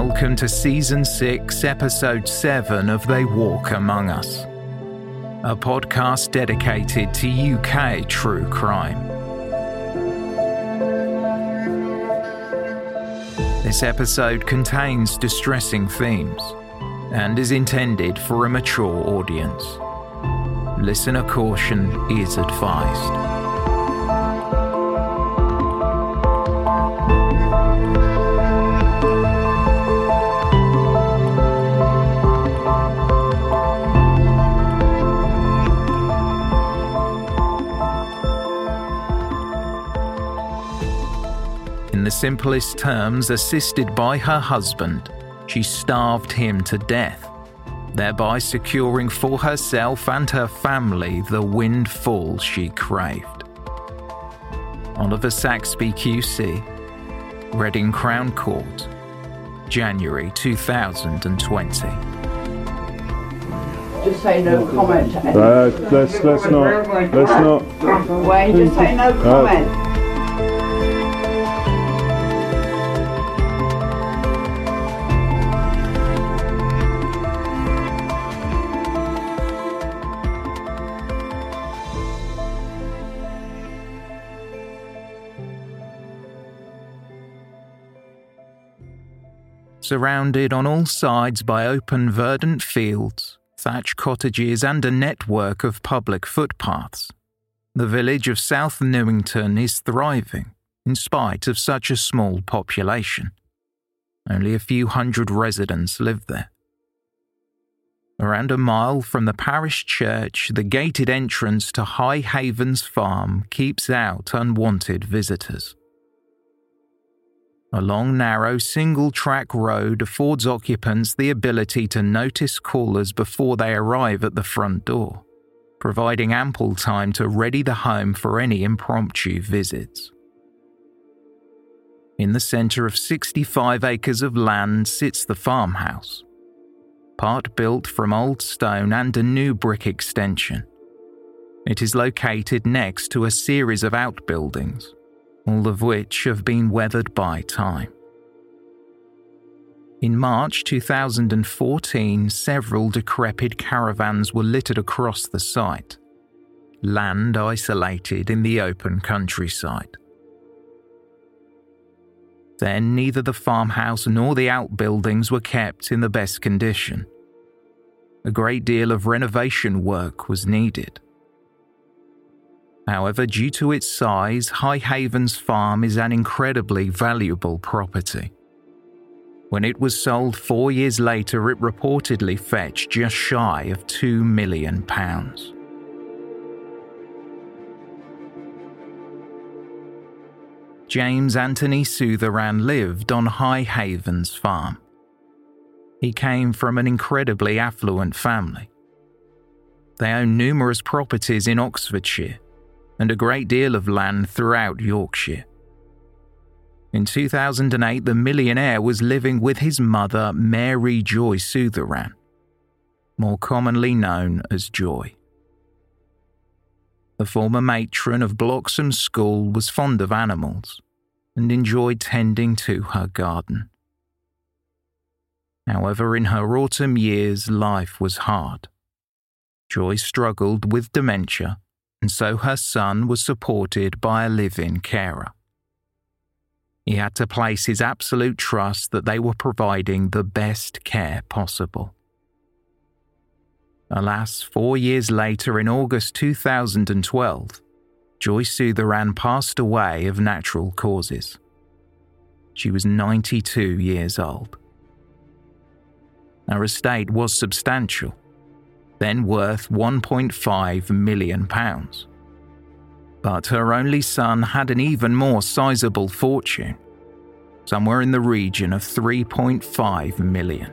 Welcome to Season 6, Episode 7 of They Walk Among Us, a podcast dedicated to UK true crime. This episode contains distressing themes and is intended for a mature audience. Listener caution is advised. The simplest terms, assisted by her husband, she starved him to death, thereby securing for herself and her family the windfall she craved. Oliver Saxby QC, Reading Crown Court, January 2020. Just say no comment. Uh, let's let's not let's not. Wayne, just say no comment. Surrounded on all sides by open verdant fields, thatched cottages, and a network of public footpaths, the village of South Newington is thriving in spite of such a small population. Only a few hundred residents live there. Around a mile from the parish church, the gated entrance to High Havens Farm keeps out unwanted visitors. A long, narrow, single track road affords occupants the ability to notice callers before they arrive at the front door, providing ample time to ready the home for any impromptu visits. In the centre of 65 acres of land sits the farmhouse, part built from old stone and a new brick extension. It is located next to a series of outbuildings all of which have been weathered by time. In March 2014, several decrepit caravans were littered across the site, land isolated in the open countryside. Then neither the farmhouse nor the outbuildings were kept in the best condition. A great deal of renovation work was needed. However, due to its size, High Havens Farm is an incredibly valuable property. When it was sold four years later, it reportedly fetched just shy of £2 million. James Anthony Sutheran lived on High Havens Farm. He came from an incredibly affluent family. They owned numerous properties in Oxfordshire and a great deal of land throughout Yorkshire. In 2008, the millionaire was living with his mother, Mary Joy Sutheran, more commonly known as Joy. The former matron of Bloxham School was fond of animals and enjoyed tending to her garden. However, in her autumn years, life was hard. Joy struggled with dementia, and so her son was supported by a live in carer. He had to place his absolute trust that they were providing the best care possible. Alas, four years later, in August 2012, Joy Sutheran passed away of natural causes. She was 92 years old. Her estate was substantial, then worth £1.5 million. But her only son had an even more sizable fortune, somewhere in the region of £3.5 million.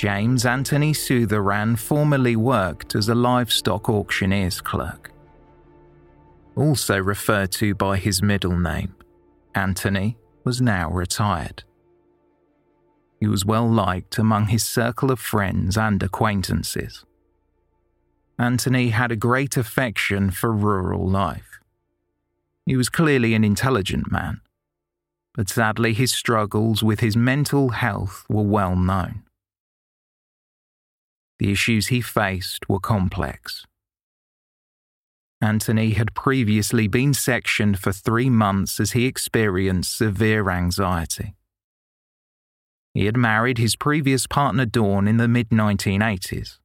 James Anthony Sutheran formerly worked as a livestock auctioneer's clerk. Also referred to by his middle name, Anthony was now retired. He was well liked among his circle of friends and acquaintances. Anthony had a great affection for rural life. He was clearly an intelligent man, but sadly his struggles with his mental health were well known. The issues he faced were complex. Anthony had previously been sectioned for three months as he experienced severe anxiety. He had married his previous partner Dawn in the mid 1980s,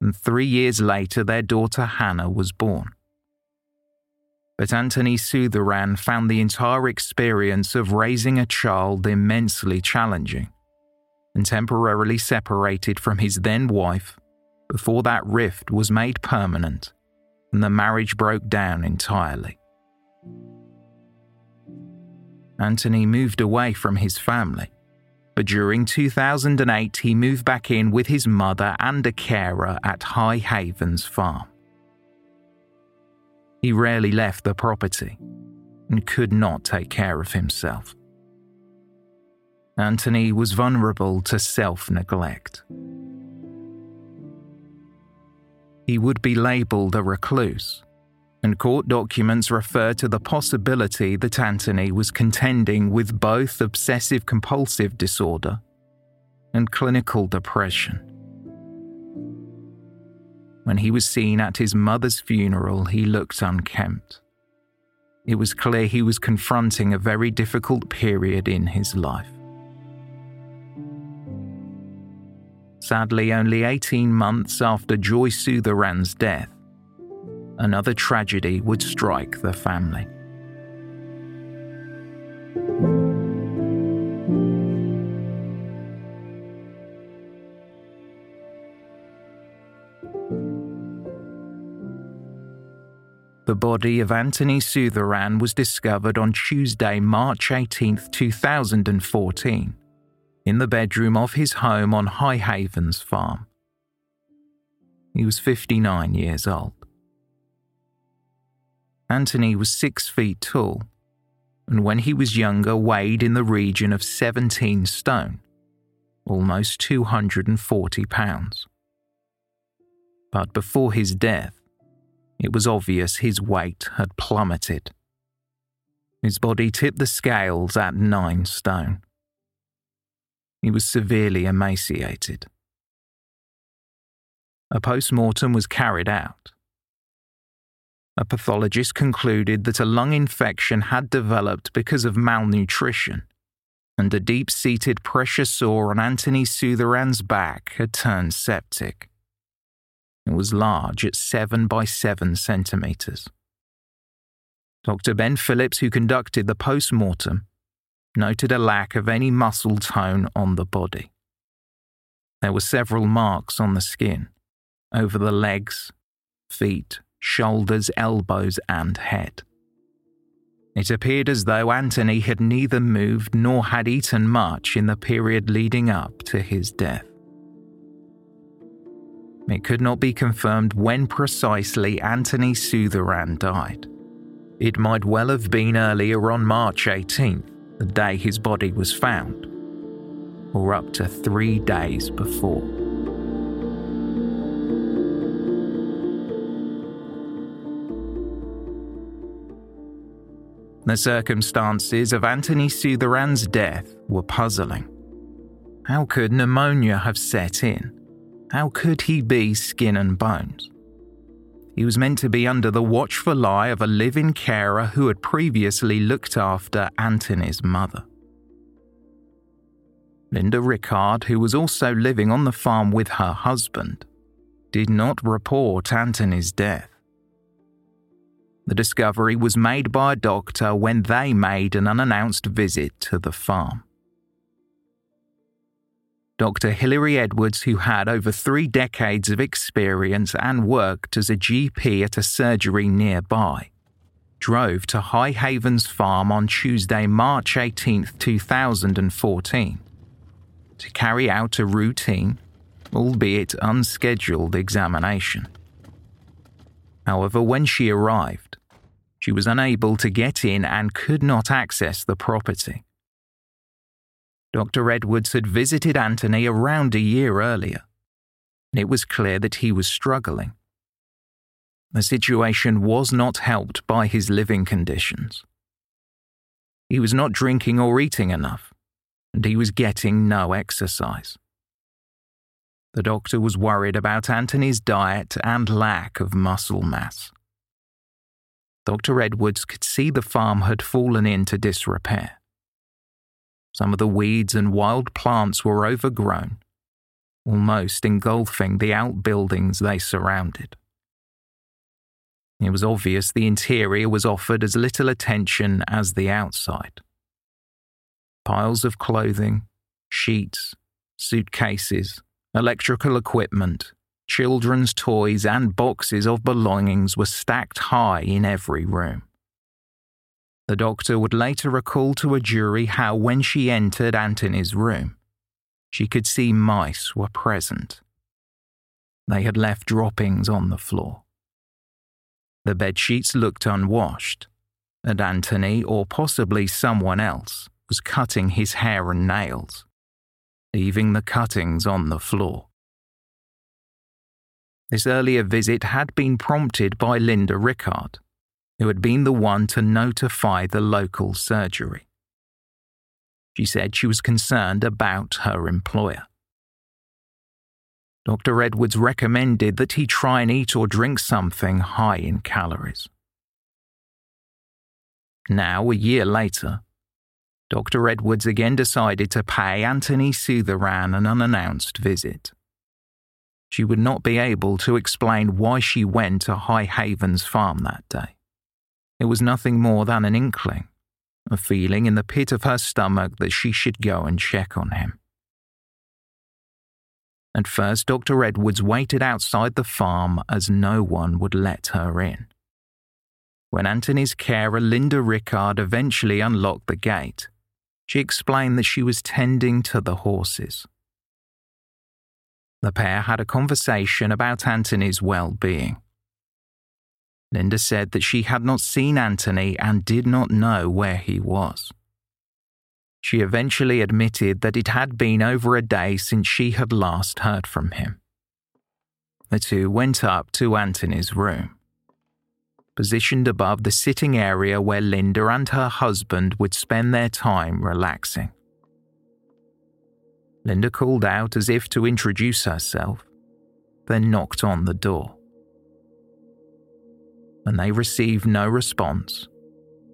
and three years later their daughter Hannah was born. But Anthony Sutheran found the entire experience of raising a child immensely challenging and temporarily separated from his then wife before that rift was made permanent and the marriage broke down entirely. Anthony moved away from his family, but during 2008 he moved back in with his mother and a carer at High Havens Farm. He rarely left the property and could not take care of himself. Anthony was vulnerable to self neglect. He would be labelled a recluse, and court documents refer to the possibility that Anthony was contending with both obsessive compulsive disorder and clinical depression. When he was seen at his mother's funeral, he looked unkempt. It was clear he was confronting a very difficult period in his life. Sadly, only 18 months after Joy Sutheran's death, another tragedy would strike the family. The body of Anthony Sutheran was discovered on Tuesday, March 18, 2014, in the bedroom of his home on High Havens Farm. He was 59 years old. Anthony was six feet tall, and when he was younger, weighed in the region of 17 stone, almost 240 pounds. But before his death, it was obvious his weight had plummeted. His body tipped the scales at nine stone. He was severely emaciated. A post mortem was carried out. A pathologist concluded that a lung infection had developed because of malnutrition, and a deep seated pressure sore on Anthony Sutheran's back had turned septic. It was large at 7 by 7 centimetres. Dr. Ben Phillips, who conducted the post mortem, noted a lack of any muscle tone on the body. There were several marks on the skin, over the legs, feet, shoulders, elbows, and head. It appeared as though Anthony had neither moved nor had eaten much in the period leading up to his death. It could not be confirmed when precisely Anthony Sutheran died. It might well have been earlier on March 18th, the day his body was found, or up to three days before. The circumstances of Anthony Sutheran's death were puzzling. How could pneumonia have set in? How could he be skin and bones? He was meant to be under the watchful eye of a living carer who had previously looked after Anthony's mother. Linda Rickard, who was also living on the farm with her husband, did not report Anthony's death. The discovery was made by a doctor when they made an unannounced visit to the farm. Dr. Hilary Edwards, who had over three decades of experience and worked as a GP at a surgery nearby, drove to High Havens Farm on Tuesday, March 18, 2014, to carry out a routine, albeit unscheduled, examination. However, when she arrived, she was unable to get in and could not access the property. Dr. Edwards had visited Anthony around a year earlier. and It was clear that he was struggling. The situation was not helped by his living conditions. He was not drinking or eating enough, and he was getting no exercise. The doctor was worried about Anthony's diet and lack of muscle mass. Dr. Edwards could see the farm had fallen into disrepair. Some of the weeds and wild plants were overgrown, almost engulfing the outbuildings they surrounded. It was obvious the interior was offered as little attention as the outside. Piles of clothing, sheets, suitcases, electrical equipment, Children's toys and boxes of belongings were stacked high in every room. The doctor would later recall to a jury how, when she entered Anthony's room, she could see mice were present. They had left droppings on the floor. The bed sheets looked unwashed, and Antony, or possibly someone else, was cutting his hair and nails, leaving the cuttings on the floor. This earlier visit had been prompted by Linda Rickard, who had been the one to notify the local surgery. She said she was concerned about her employer. Dr. Edwards recommended that he try and eat or drink something high in calories. Now, a year later, Dr. Edwards again decided to pay Anthony Sutheran an unannounced visit she would not be able to explain why she went to High Havens Farm that day. It was nothing more than an inkling, a feeling in the pit of her stomach that she should go and check on him. At first, Dr. Edwards waited outside the farm as no one would let her in. When Anthony's carer, Linda Rickard, eventually unlocked the gate, she explained that she was tending to the horses. The pair had a conversation about Anthony's well being. Linda said that she had not seen Anthony and did not know where he was. She eventually admitted that it had been over a day since she had last heard from him. The two went up to Anthony's room. Positioned above the sitting area where Linda and her husband would spend their time relaxing. Linda called out as if to introduce herself, then knocked on the door. And they received no response,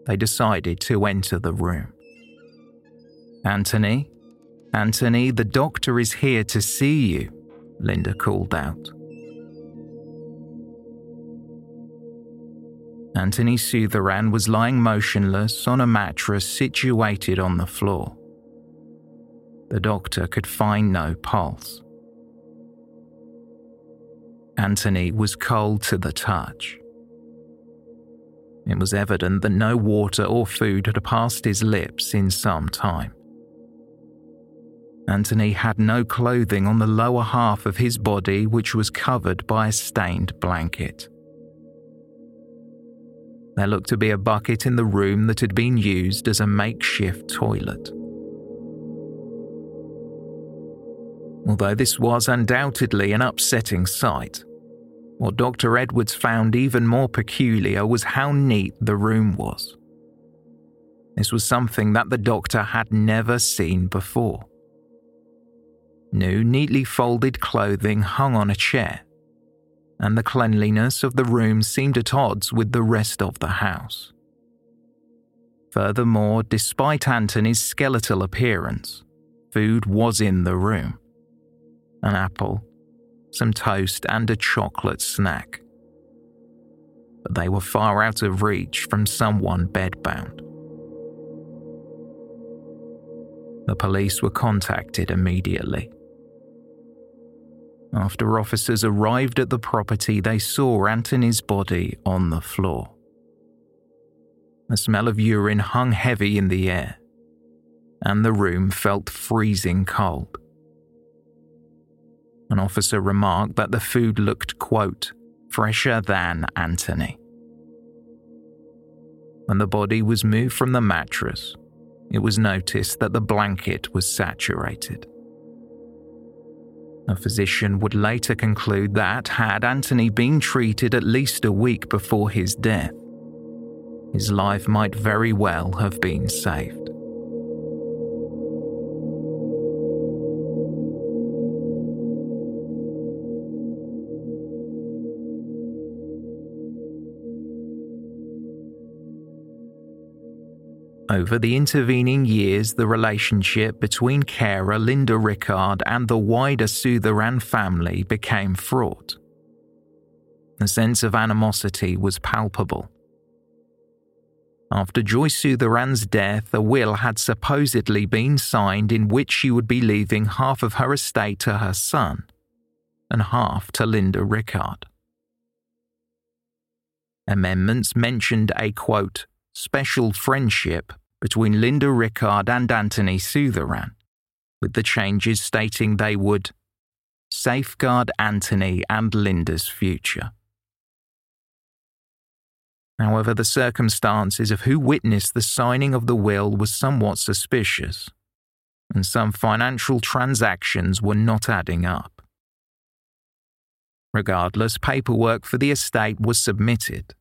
they decided to enter the room. Anthony, Anthony, the doctor is here to see you, Linda called out. Anthony Sutheran was lying motionless on a mattress situated on the floor. The doctor could find no pulse. Anthony was cold to the touch. It was evident that no water or food had passed his lips in some time. Anthony had no clothing on the lower half of his body, which was covered by a stained blanket. There looked to be a bucket in the room that had been used as a makeshift toilet. Although this was undoubtedly an upsetting sight, what Dr. Edwards found even more peculiar was how neat the room was. This was something that the doctor had never seen before. New, neatly folded clothing hung on a chair, and the cleanliness of the room seemed at odds with the rest of the house. Furthermore, despite Anthony's skeletal appearance, food was in the room an apple, some toast, and a chocolate snack. But they were far out of reach from someone bedbound. The police were contacted immediately. After officers arrived at the property, they saw Anthony's body on the floor. The smell of urine hung heavy in the air, and the room felt freezing cold. An officer remarked that the food looked, quote, fresher than Anthony. When the body was moved from the mattress, it was noticed that the blanket was saturated. A physician would later conclude that had Anthony been treated at least a week before his death, his life might very well have been saved. Over the intervening years, the relationship between carer Linda Rickard and the wider Sutheran family became fraught. A sense of animosity was palpable. After Joyce Sutheran's death, a will had supposedly been signed in which she would be leaving half of her estate to her son and half to Linda Rickard. Amendments mentioned a quote, special friendship between Linda Rickard and Anthony Sutheran, with the changes stating they would safeguard Anthony and Linda's future. However, the circumstances of who witnessed the signing of the will was somewhat suspicious, and some financial transactions were not adding up. Regardless, paperwork for the estate was submitted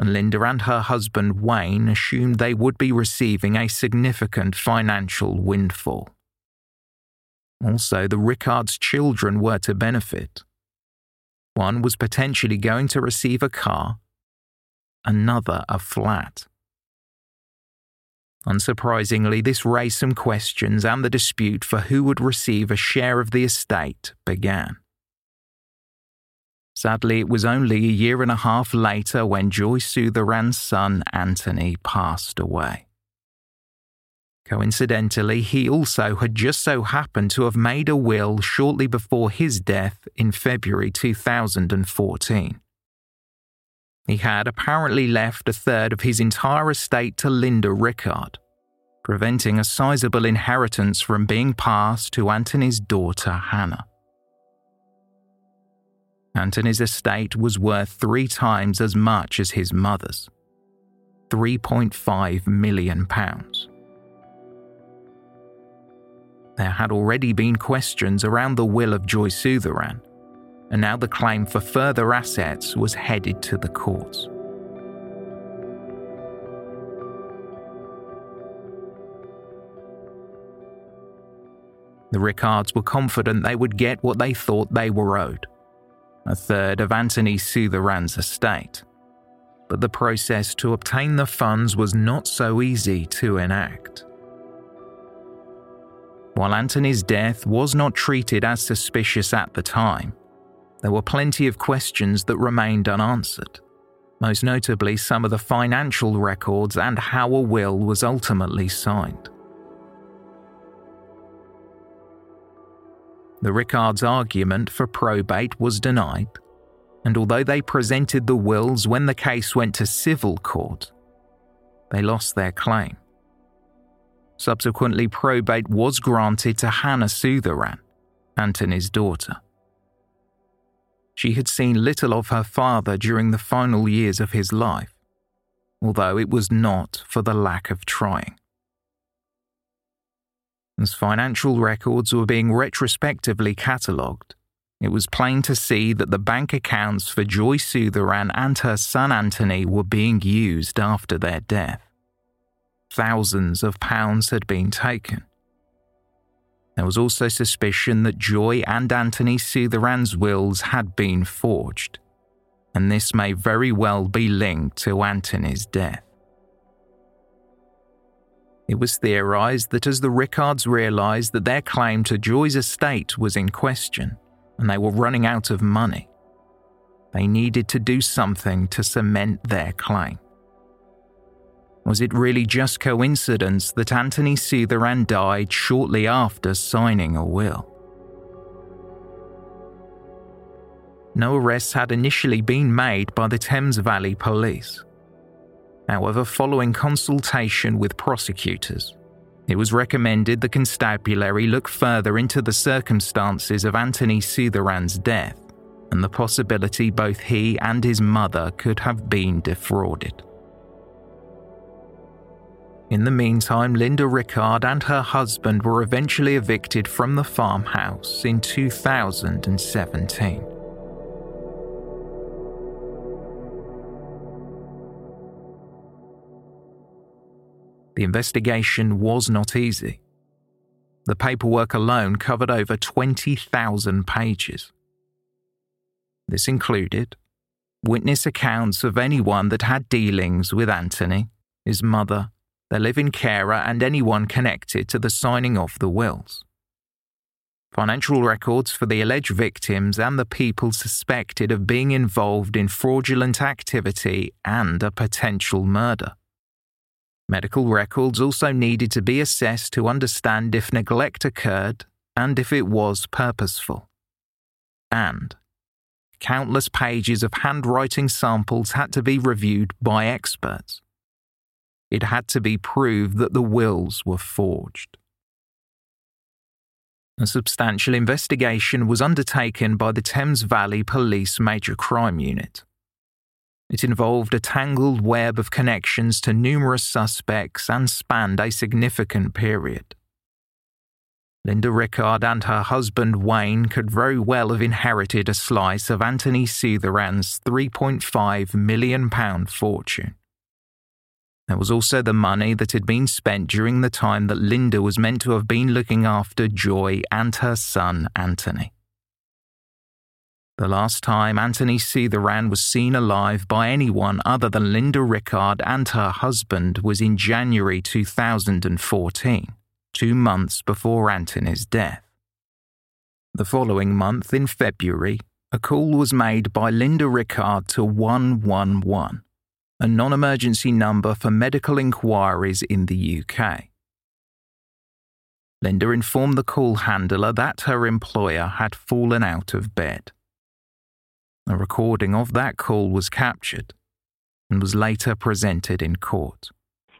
and Linda and her husband Wayne assumed they would be receiving a significant financial windfall. Also, the Rickards' children were to benefit. One was potentially going to receive a car, another a flat. Unsurprisingly, this raised some questions, and the dispute for who would receive a share of the estate began. Sadly, it was only a year and a half later when Joyce Sutheran's son Anthony passed away. Coincidentally, he also had just so happened to have made a will shortly before his death in February 2014. He had apparently left a third of his entire estate to Linda Rickard, preventing a sizable inheritance from being passed to Anthony's daughter Hannah. Anthony's estate was worth three times as much as his mother's £3.5 million. There had already been questions around the will of Joyce Sutheran, and now the claim for further assets was headed to the courts. The Rickards were confident they would get what they thought they were owed a third of Anthony Sutheran's estate. But the process to obtain the funds was not so easy to enact. While Anthony's death was not treated as suspicious at the time, there were plenty of questions that remained unanswered, most notably some of the financial records and how a will was ultimately signed. The Rickards' argument for probate was denied, and although they presented the wills when the case went to civil court, they lost their claim. Subsequently, probate was granted to Hannah Sutheran, Anthony's daughter. She had seen little of her father during the final years of his life, although it was not for the lack of trying. As financial records were being retrospectively catalogued, it was plain to see that the bank accounts for Joy Sutheran and her son Anthony were being used after their death. Thousands of pounds had been taken. There was also suspicion that Joy and Anthony Sutheran's wills had been forged, and this may very well be linked to Anthony's death. It was theorised that as the Rickards realised that their claim to Joy's estate was in question and they were running out of money, they needed to do something to cement their claim. Was it really just coincidence that Anthony Sutheran died shortly after signing a will? No arrests had initially been made by the Thames Valley Police. However, following consultation with prosecutors, it was recommended the constabulary look further into the circumstances of Anthony Sutheran's death and the possibility both he and his mother could have been defrauded. In the meantime, Linda Rickard and her husband were eventually evicted from the farmhouse in 2017. The investigation was not easy. The paperwork alone covered over 20,000 pages. This included witness accounts of anyone that had dealings with Anthony, his mother, their living carer, and anyone connected to the signing of the wills. Financial records for the alleged victims and the people suspected of being involved in fraudulent activity and a potential murder. Medical records also needed to be assessed to understand if neglect occurred and if it was purposeful. And countless pages of handwriting samples had to be reviewed by experts. It had to be proved that the wills were forged. A substantial investigation was undertaken by the Thames Valley Police Major Crime Unit. It involved a tangled web of connections to numerous suspects and spanned a significant period. Linda Rickard and her husband Wayne could very well have inherited a slice of Anthony Sutheran's £3.5 million fortune. There was also the money that had been spent during the time that Linda was meant to have been looking after Joy and her son Anthony. The last time Anthony Sutheran was seen alive by anyone other than Linda Rickard and her husband was in January 2014, two months before Anthony's death. The following month, in February, a call was made by Linda Rickard to 111, a non emergency number for medical inquiries in the UK. Linda informed the call handler that her employer had fallen out of bed. A recording of that call was captured and was later presented in court.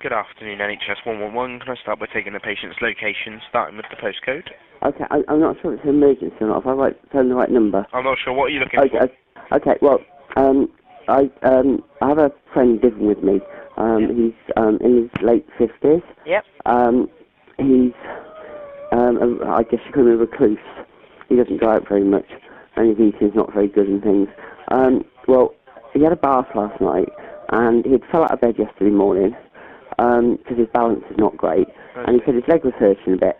Good afternoon, NHS 111. Can I start by taking the patient's location, starting with the postcode? Okay, I, I'm not sure if it's an emergency or not. If I write, phone the right number. I'm not sure. What are you looking Okay, for? okay. Well, um, I um, I have a friend living with me. Um, he's um, in his late fifties. Yep. Um, he's um, I guess you call him a recluse. He doesn't go out very much, and his eating's not very good and things. Um, well, he had a bath last night, and he had fell out of bed yesterday morning because his balance is not great, and he said his leg was hurting a bit.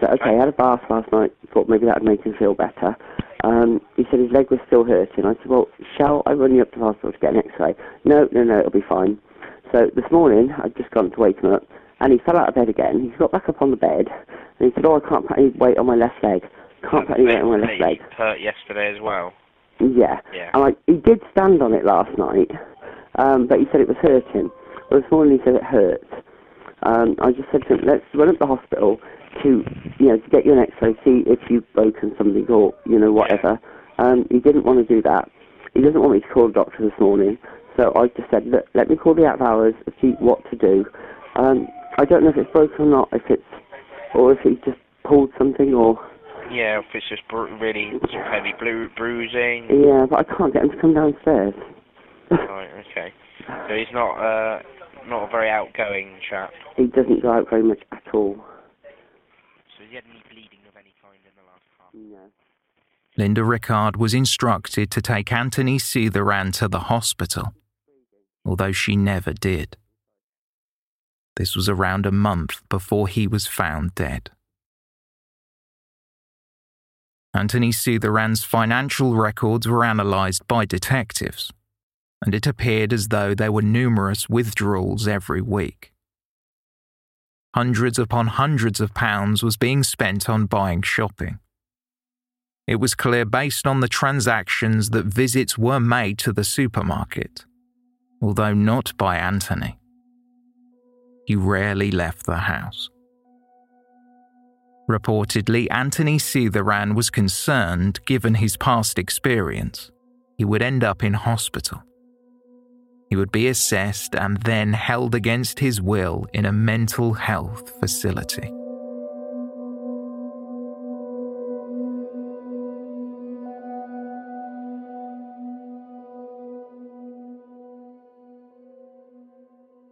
So okay, he had a bath last night. Thought maybe that would make him feel better. Um, he said his leg was still hurting. I said, well, shall I run you up to the hospital to get an X-ray? No, no, no, it'll be fine. So this morning, I'd just gone to wake him up, and he fell out of bed again. He got back up on the bed, and he said, oh, I can't put any weight on my left leg. Can't put any weight on my left leg. Hurt yesterday as well. Yeah. Yeah. And like, he did stand on it last night, um, but he said it was hurting. Well, this morning he said it hurt. Um, I just said to him, let's run up the hospital to, you know, to get you an X-ray, see if you've broken something or, you know, whatever. Um, he didn't want to do that. He doesn't want me to call the doctor this morning. So I just said, let, let me call the out of hours, see what to do. Um, I don't know if it's broken or not, if it's, or if he just pulled something or... Yeah, if it's just bru- really some heavy bru- bruising. Yeah, but I can't get him to come downstairs. Right, okay. So he's not uh not a very outgoing chap. He doesn't go out very much at all. So he had any bleeding of any kind in the last half? No. Linda Rickard was instructed to take Anthony Sutheran to the hospital, although she never did. This was around a month before he was found dead. Anthony Sutheran's financial records were analysed by detectives, and it appeared as though there were numerous withdrawals every week. Hundreds upon hundreds of pounds was being spent on buying shopping. It was clear based on the transactions that visits were made to the supermarket, although not by Anthony. He rarely left the house. Reportedly, Anthony Sutheran was concerned, given his past experience, he would end up in hospital. He would be assessed and then held against his will in a mental health facility.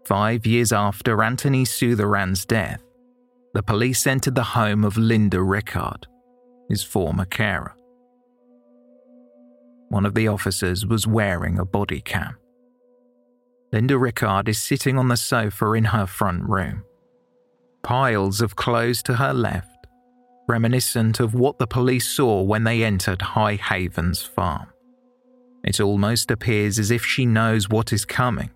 Five years after Anthony Sutheran's death, the police entered the home of Linda Rickard, his former carer. One of the officers was wearing a body cam. Linda Rickard is sitting on the sofa in her front room. Piles of clothes to her left, reminiscent of what the police saw when they entered High Havens farm. It almost appears as if she knows what is coming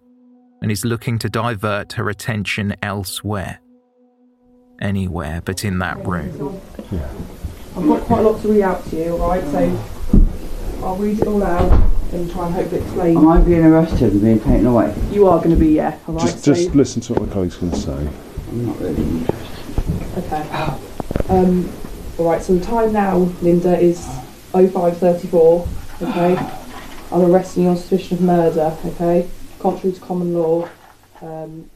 and is looking to divert her attention elsewhere. Anywhere but in that room. Yeah. I've got quite a lot to read out to you, alright? So I'll read it all out and try and hope hopefully explain. Am I being arrested and being taken away? You are going to be, yeah, alright? Just, just listen to what my colleague's going to say. I'm not really interested. Okay. Um, alright, so the time now, Linda, is 0534, okay? I'm arresting you on suspicion of murder, okay? Contrary to common law, um,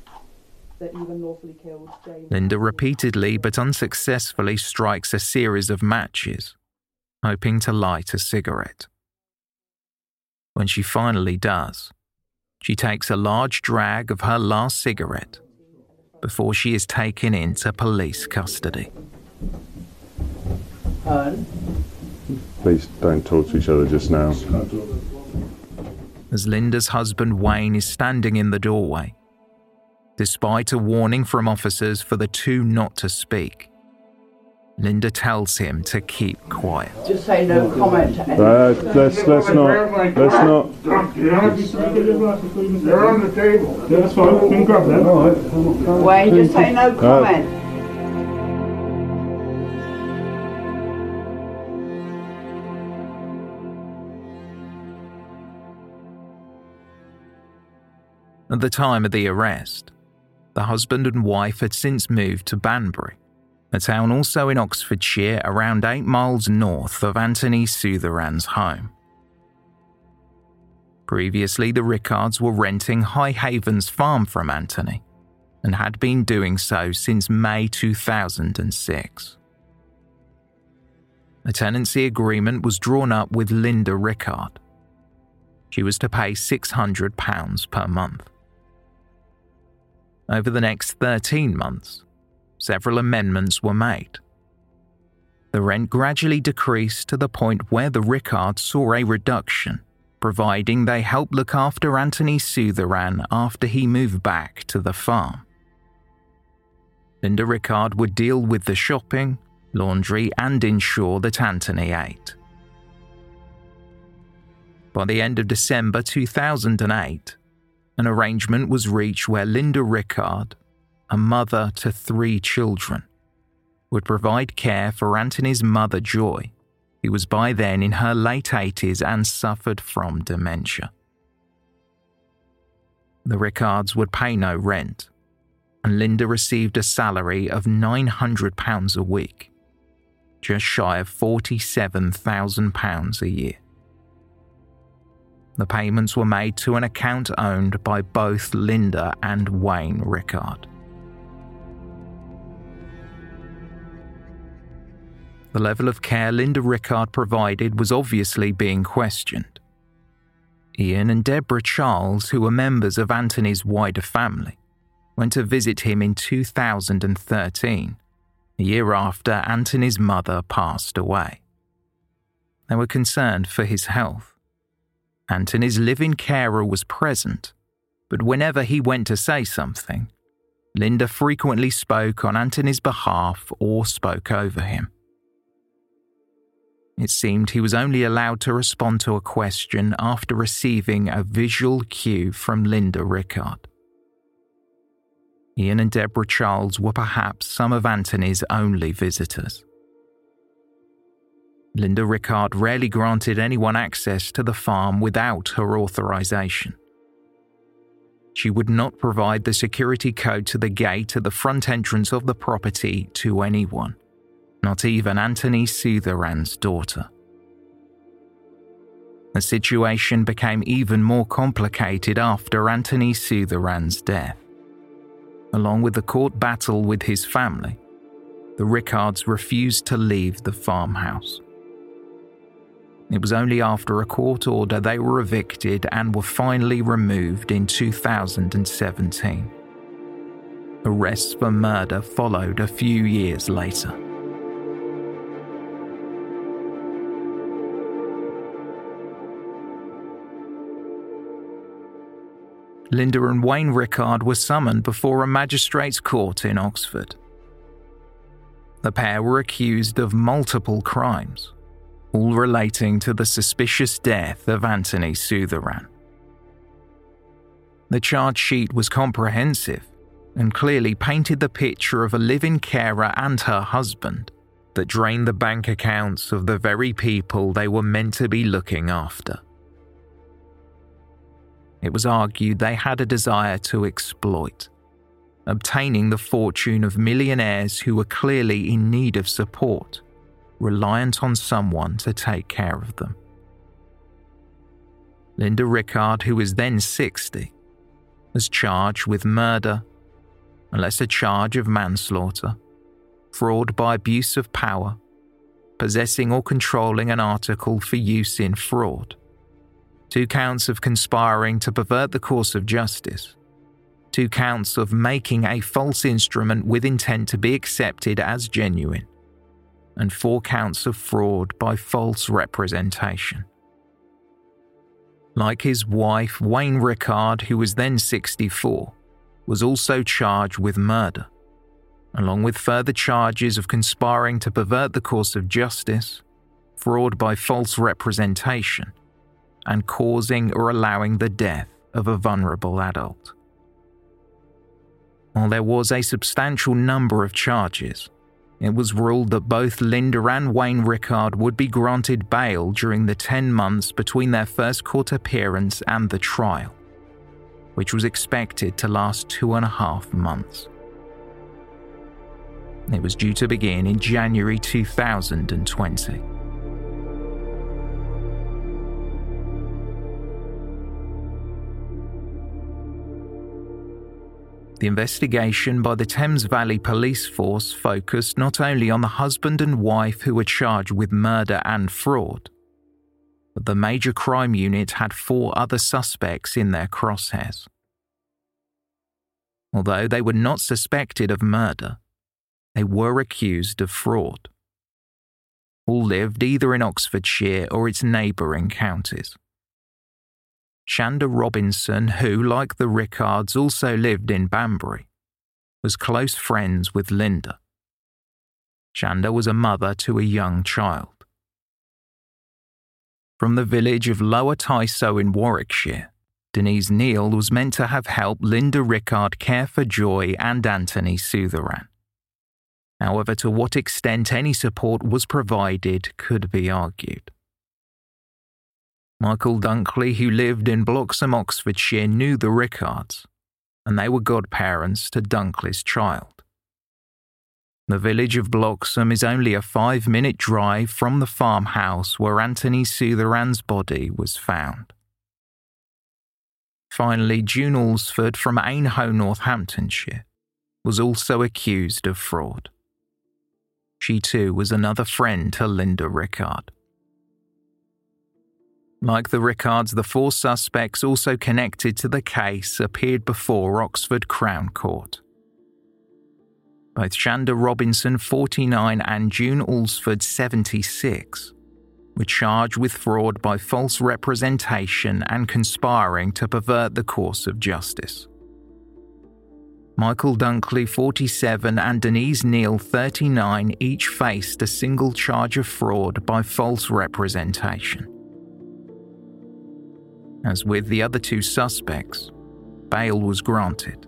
Linda repeatedly but unsuccessfully strikes a series of matches, hoping to light a cigarette. When she finally does, she takes a large drag of her last cigarette before she is taken into police custody. Please don't talk to each other just now. As Linda's husband Wayne is standing in the doorway, despite a warning from officers for the two not to speak, Linda tells him to keep quiet. Just say no comment. Uh, let's, let's not, let's not. They're on the table. That's fine. We can grab them. All right. Wayne, just say no comment. At the time of the arrest, the husband and wife had since moved to Banbury, a town also in Oxfordshire around eight miles north of Anthony Sutheran's home. Previously, the Rickards were renting High Havens farm from Anthony and had been doing so since May 2006. A tenancy agreement was drawn up with Linda Rickard. She was to pay £600 per month. Over the next 13 months, several amendments were made. The rent gradually decreased to the point where the Rickards saw a reduction, providing they helped look after Anthony Sutheran after he moved back to the farm. Linda Rickard would deal with the shopping, laundry, and ensure that Anthony ate. By the end of December 2008, an arrangement was reached where Linda Rickard, a mother to three children, would provide care for Anthony's mother Joy, who was by then in her late 80s and suffered from dementia. The Rickards would pay no rent, and Linda received a salary of £900 a week, just shy of £47,000 a year. The payments were made to an account owned by both Linda and Wayne Rickard. The level of care Linda Rickard provided was obviously being questioned. Ian and Deborah Charles, who were members of Anthony's wider family, went to visit him in 2013, a year after Anthony's mother passed away. They were concerned for his health. Anthony's living carer was present, but whenever he went to say something, Linda frequently spoke on Anthony's behalf or spoke over him. It seemed he was only allowed to respond to a question after receiving a visual cue from Linda Rickard. Ian and Deborah Charles were perhaps some of Anthony's only visitors. Linda Rickard rarely granted anyone access to the farm without her authorization. She would not provide the security code to the gate at the front entrance of the property to anyone not even Anthony Sutheran's daughter. The situation became even more complicated after Anthony Sutheran's death. Along with the court battle with his family, the Rickards refused to leave the farmhouse. It was only after a court order they were evicted and were finally removed in 2017. Arrests for murder followed a few years later. Linda and Wayne Rickard were summoned before a magistrate's court in Oxford. The pair were accused of multiple crimes, all relating to the suspicious death of Anthony Sutheran. The charge sheet was comprehensive and clearly painted the picture of a living carer and her husband that drained the bank accounts of the very people they were meant to be looking after. It was argued they had a desire to exploit, obtaining the fortune of millionaires who were clearly in need of support, reliant on someone to take care of them. Linda Rickard, who was then 60, was charged with murder, unless a charge of manslaughter, fraud by abuse of power, possessing or controlling an article for use in fraud. Two counts of conspiring to pervert the course of justice, two counts of making a false instrument with intent to be accepted as genuine, and four counts of fraud by false representation. Like his wife, Wayne Rickard, who was then 64, was also charged with murder, along with further charges of conspiring to pervert the course of justice, fraud by false representation, and causing or allowing the death of a vulnerable adult. While there was a substantial number of charges, it was ruled that both Linda and Wayne Rickard would be granted bail during the 10 months between their first court appearance and the trial, which was expected to last two and a half months. It was due to begin in January 2020. The investigation by the Thames Valley Police Force focused not only on the husband and wife who were charged with murder and fraud, but the major crime unit had four other suspects in their crosshairs. Although they were not suspected of murder, they were accused of fraud. All lived either in Oxfordshire or its neighbouring counties. Shanda Robinson, who, like the Rickards, also lived in Banbury, was close friends with Linda. Shanda was a mother to a young child. From the village of Lower Tysoe in Warwickshire, Denise Neal was meant to have helped Linda Rickard care for Joy and Anthony Sutheran. However, to what extent any support was provided could be argued. Michael Dunkley, who lived in Bloxham, Oxfordshire, knew the Rickards, and they were godparents to Dunkley's child. The village of Bloxham is only a five minute drive from the farmhouse where Anthony Sutheran's body was found. Finally, June Alsford from Aynhoe, Northamptonshire, was also accused of fraud. She too was another friend to Linda Rickard. Like the Rickards, the four suspects also connected to the case appeared before Oxford Crown Court. Both Shanda Robinson, 49, and June Alsford, 76, were charged with fraud by false representation and conspiring to pervert the course of justice. Michael Dunkley, 47, and Denise Neal, 39, each faced a single charge of fraud by false representation. As with the other two suspects, bail was granted,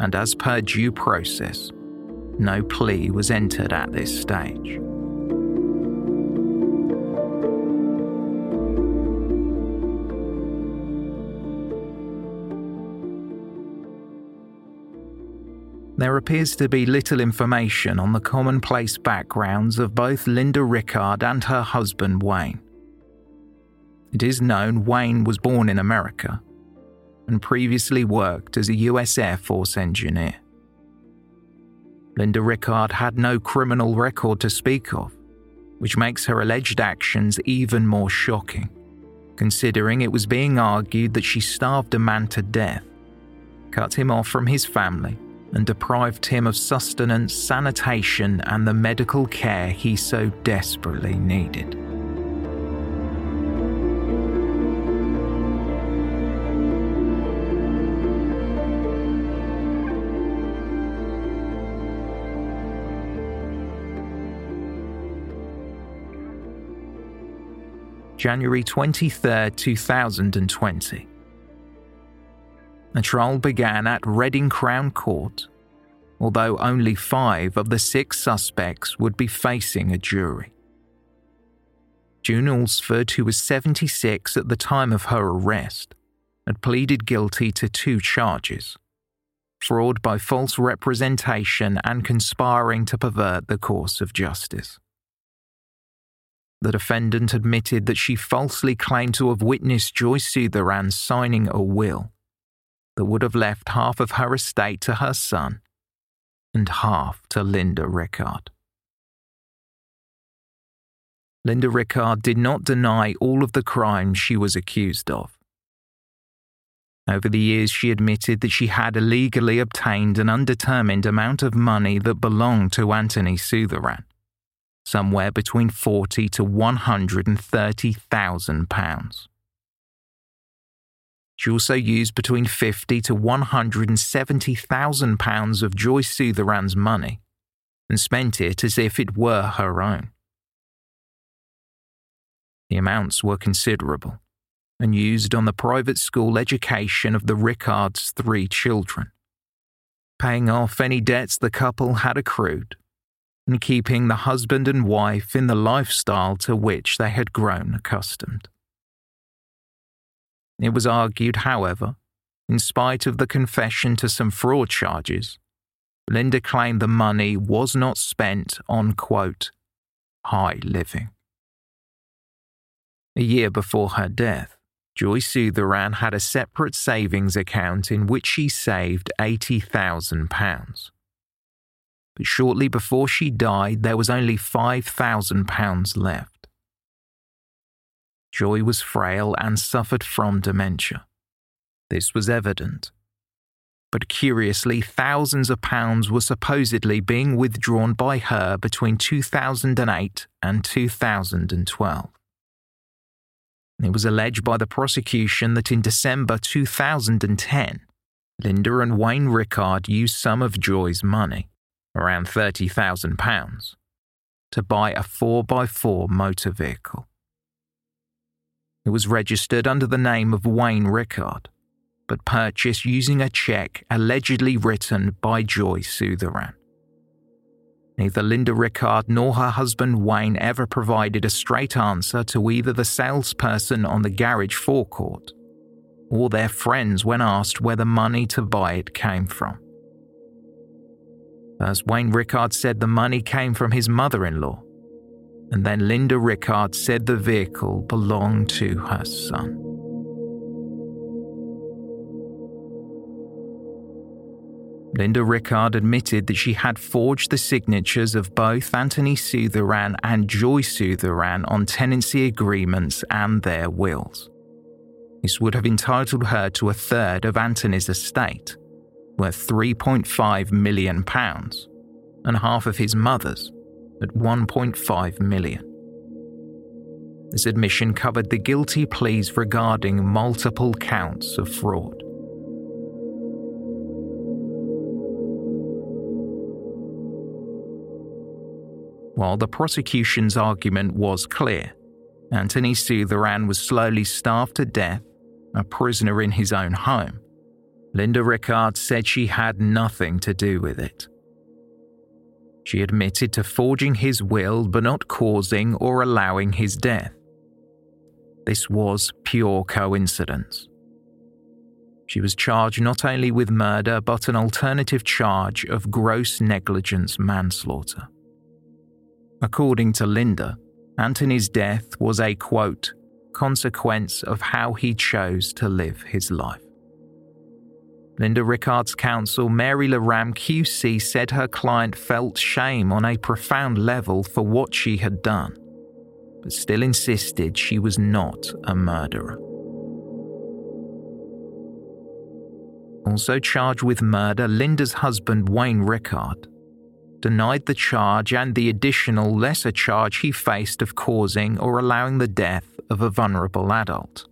and as per due process, no plea was entered at this stage. There appears to be little information on the commonplace backgrounds of both Linda Rickard and her husband Wayne. It is known Wayne was born in America and previously worked as a US Air Force engineer. Linda Rickard had no criminal record to speak of, which makes her alleged actions even more shocking, considering it was being argued that she starved a man to death, cut him off from his family, and deprived him of sustenance, sanitation, and the medical care he so desperately needed. January 23, 2020. The trial began at Reading Crown Court, although only five of the six suspects would be facing a jury. June Alsford, who was 76 at the time of her arrest, had pleaded guilty to two charges fraud by false representation and conspiring to pervert the course of justice. The defendant admitted that she falsely claimed to have witnessed Joyce Sutheran signing a will that would have left half of her estate to her son and half to Linda Rickard. Linda Rickard did not deny all of the crimes she was accused of. Over the years, she admitted that she had illegally obtained an undetermined amount of money that belonged to Anthony Sutheran somewhere between forty to one hundred and thirty thousand pounds. She also used between fifty to one hundred and seventy thousand pounds of Joyce Sutheran's money and spent it as if it were her own. The amounts were considerable and used on the private school education of the Rickards' three children, paying off any debts the couple had accrued and keeping the husband and wife in the lifestyle to which they had grown accustomed. It was argued, however, in spite of the confession to some fraud charges, Linda claimed the money was not spent on, quote, high living. A year before her death, Joyce Sutheran had a separate savings account in which she saved £80,000 but shortly before she died, there was only £5,000 left. Joy was frail and suffered from dementia. This was evident. But curiously, thousands of pounds were supposedly being withdrawn by her between 2008 and 2012. It was alleged by the prosecution that in December 2010, Linda and Wayne Rickard used some of Joy's money around £30,000, to buy a 4x4 motor vehicle. It was registered under the name of Wayne Rickard, but purchased using a cheque allegedly written by Joy Sutheran. Neither Linda Rickard nor her husband Wayne ever provided a straight answer to either the salesperson on the garage forecourt or their friends when asked where the money to buy it came from. First, Wayne Rickard said the money came from his mother in law, and then Linda Rickard said the vehicle belonged to her son. Linda Rickard admitted that she had forged the signatures of both Anthony Sutheran and Joy Sutheran on tenancy agreements and their wills. This would have entitled her to a third of Anthony's estate, worth £3.5 million, and half of his mother's, at £1.5 million. This admission covered the guilty pleas regarding multiple counts of fraud. While the prosecution's argument was clear, Anthony Sutheran was slowly starved to death, a prisoner in his own home. Linda Rickard said she had nothing to do with it. She admitted to forging his will but not causing or allowing his death. This was pure coincidence. She was charged not only with murder but an alternative charge of gross negligence manslaughter. According to Linda, Anthony's death was a quote, consequence of how he chose to live his life. Linda Rickard's counsel, Mary Laram QC, said her client felt shame on a profound level for what she had done, but still insisted she was not a murderer. Also charged with murder, Linda's husband, Wayne Rickard, denied the charge and the additional lesser charge he faced of causing or allowing the death of a vulnerable adult.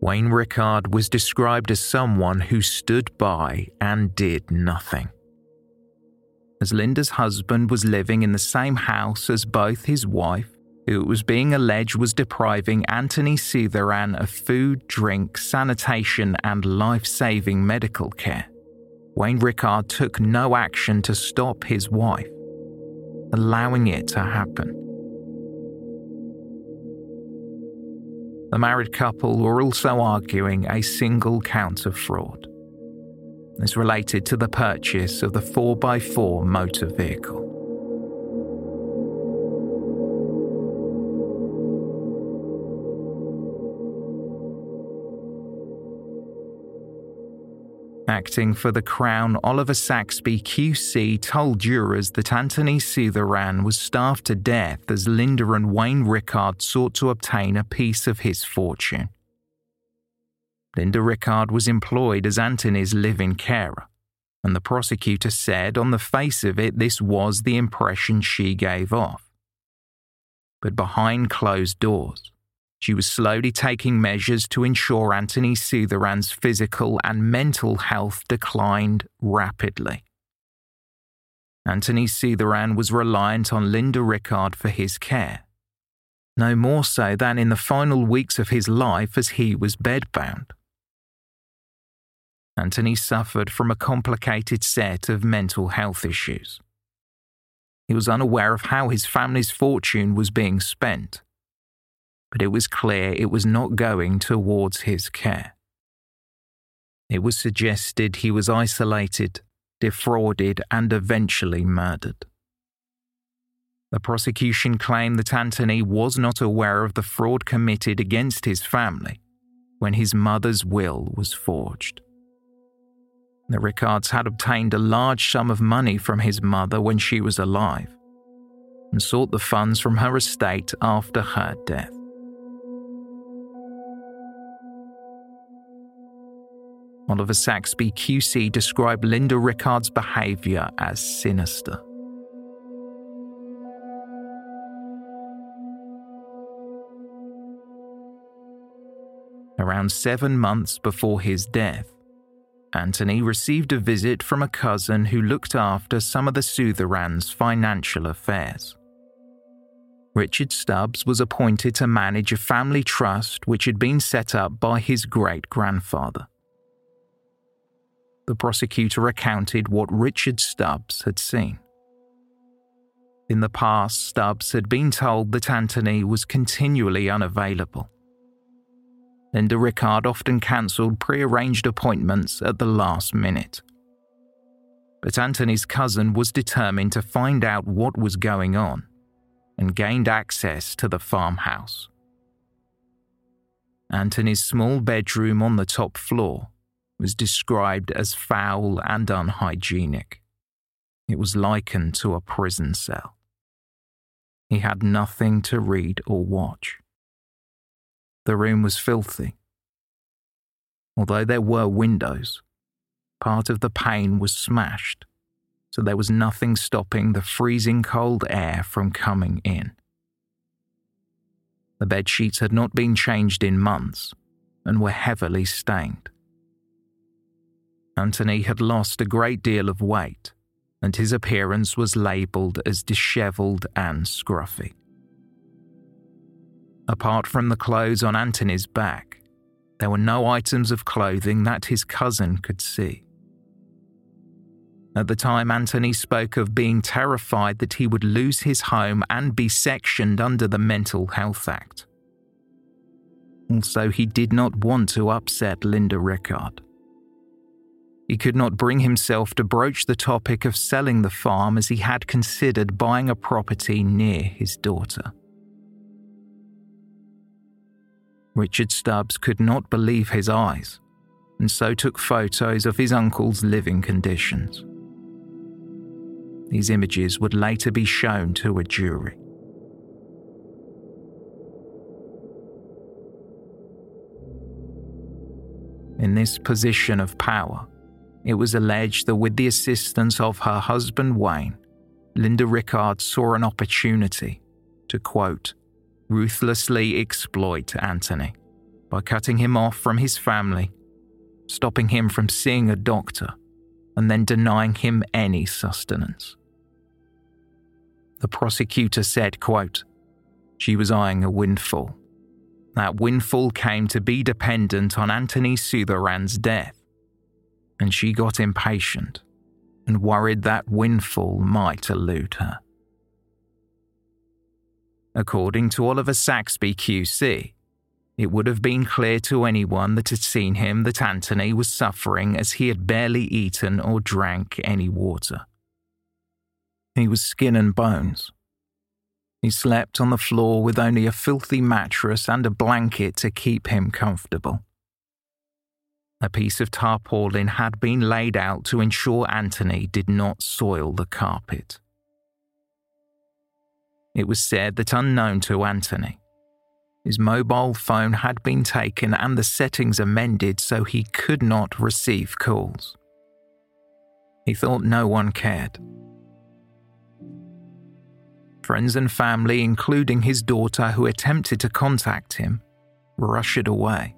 Wayne Rickard was described as someone who stood by and did nothing. As Linda's husband was living in the same house as both his wife, who it was being alleged was depriving Anthony Sutheran of food, drink, sanitation, and life saving medical care. Wayne Rickard took no action to stop his wife, allowing it to happen. The married couple were also arguing a single count of fraud. This related to the purchase of the 4x4 motor vehicle. Acting for the Crown, Oliver Saxby QC told jurors that Anthony Sutheran was starved to death as Linda and Wayne Rickard sought to obtain a piece of his fortune. Linda Rickard was employed as Anthony's living carer, and the prosecutor said on the face of it this was the impression she gave off. But behind closed doors, she was slowly taking measures to ensure Anthony Sutheran's physical and mental health declined rapidly. Anthony Sutheran was reliant on Linda Rickard for his care, no more so than in the final weeks of his life as he was bedbound. Anthony suffered from a complicated set of mental health issues. He was unaware of how his family's fortune was being spent but it was clear it was not going towards his care. It was suggested he was isolated, defrauded, and eventually murdered. The prosecution claimed that Anthony was not aware of the fraud committed against his family when his mother's will was forged. The Rickards had obtained a large sum of money from his mother when she was alive and sought the funds from her estate after her death. Oliver Saxby QC described Linda Rickard's behaviour as sinister. Around seven months before his death, Anthony received a visit from a cousin who looked after some of the Sutheran's financial affairs. Richard Stubbs was appointed to manage a family trust which had been set up by his great grandfather the prosecutor recounted what Richard Stubbs had seen. In the past, Stubbs had been told that Anthony was continually unavailable. Linda Rickard often cancelled pre-arranged appointments at the last minute. But Anthony's cousin was determined to find out what was going on and gained access to the farmhouse. Anthony's small bedroom on the top floor was described as foul and unhygienic. It was likened to a prison cell. He had nothing to read or watch. The room was filthy. Although there were windows, part of the pane was smashed, so there was nothing stopping the freezing cold air from coming in. The bed sheets had not been changed in months and were heavily stained. Anthony had lost a great deal of weight, and his appearance was labelled as dishevelled and scruffy. Apart from the clothes on Anthony's back, there were no items of clothing that his cousin could see. At the time, Anthony spoke of being terrified that he would lose his home and be sectioned under the Mental Health Act. Also, he did not want to upset Linda Rickard. He could not bring himself to broach the topic of selling the farm as he had considered buying a property near his daughter. Richard Stubbs could not believe his eyes, and so took photos of his uncle's living conditions. These images would later be shown to a jury. In this position of power, it was alleged that with the assistance of her husband Wayne, Linda Rickard saw an opportunity to quote, ruthlessly exploit Anthony by cutting him off from his family, stopping him from seeing a doctor, and then denying him any sustenance. The prosecutor said, quote, she was eyeing a windfall. That windfall came to be dependent on Anthony Sutheran's death and she got impatient and worried that windfall might elude her. According to Oliver Saxby QC, it would have been clear to anyone that had seen him that Anthony was suffering as he had barely eaten or drank any water. He was skin and bones. He slept on the floor with only a filthy mattress and a blanket to keep him comfortable. A piece of tarpaulin had been laid out to ensure Anthony did not soil the carpet. It was said that unknown to Anthony, his mobile phone had been taken and the settings amended so he could not receive calls. He thought no one cared. Friends and family, including his daughter who attempted to contact him, rushed away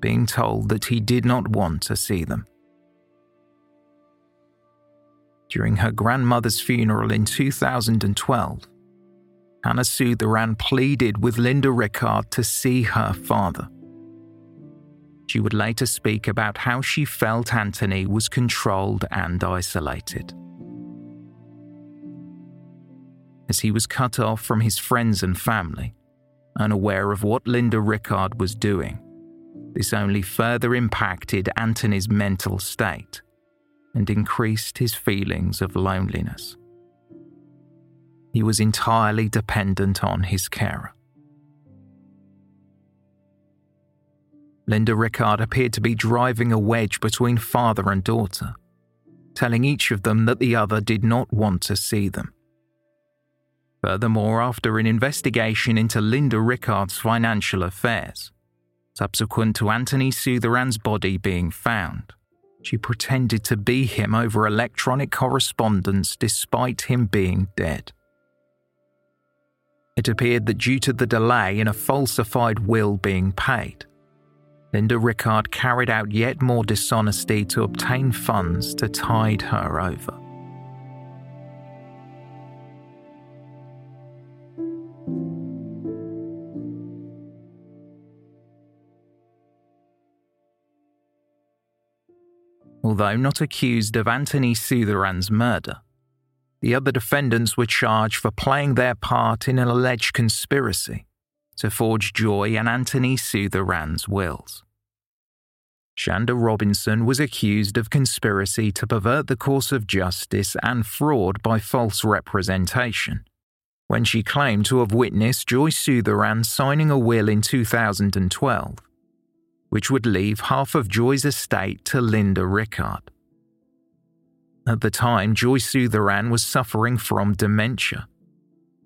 being told that he did not want to see them. During her grandmother's funeral in 2012, Hannah Sutheran pleaded with Linda Rickard to see her father. She would later speak about how she felt Anthony was controlled and isolated. As he was cut off from his friends and family, unaware of what Linda Rickard was doing, this only further impacted Anthony's mental state and increased his feelings of loneliness. He was entirely dependent on his carer. Linda Rickard appeared to be driving a wedge between father and daughter, telling each of them that the other did not want to see them. Furthermore, after an investigation into Linda Rickard's financial affairs, Subsequent to Anthony Sutheran's body being found, she pretended to be him over electronic correspondence despite him being dead. It appeared that due to the delay in a falsified will being paid, Linda Rickard carried out yet more dishonesty to obtain funds to tide her over. Although not accused of Anthony Sutheran's murder. The other defendants were charged for playing their part in an alleged conspiracy to forge Joy and Anthony Sutheran's wills. Shanda Robinson was accused of conspiracy to pervert the course of justice and fraud by false representation when she claimed to have witnessed Joy Sutheran signing a will in 2012, which would leave half of Joy's estate to Linda Rickard. At the time, Joy Sutheran was suffering from dementia,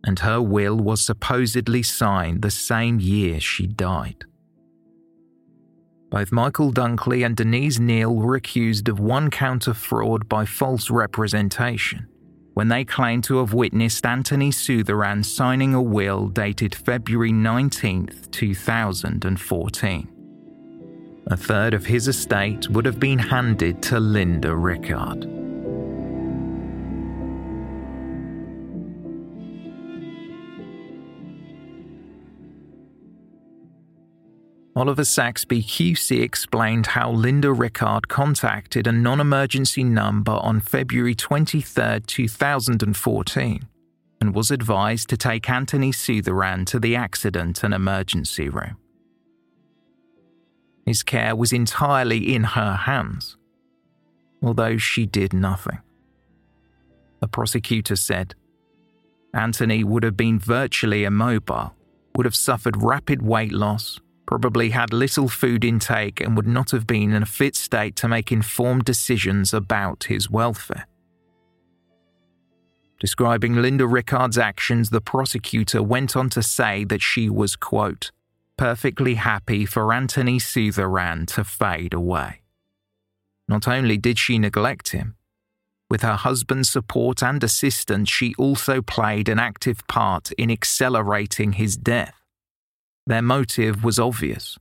and her will was supposedly signed the same year she died. Both Michael Dunkley and Denise Neal were accused of one count of fraud by false representation when they claimed to have witnessed Anthony Sutheran signing a will dated February 19, 2014. A third of his estate would have been handed to Linda Rickard. Oliver Saxby QC explained how Linda Rickard contacted a non emergency number on February 23, 2014, and was advised to take Anthony Sutheran to the accident and emergency room. His care was entirely in her hands, although she did nothing. The prosecutor said Anthony would have been virtually immobile, would have suffered rapid weight loss, probably had little food intake and would not have been in a fit state to make informed decisions about his welfare. Describing Linda Rickard's actions, the prosecutor went on to say that she was, quote, perfectly happy for Anthony Sutheran to fade away. Not only did she neglect him, with her husband's support and assistance, she also played an active part in accelerating his death. Their motive was obvious.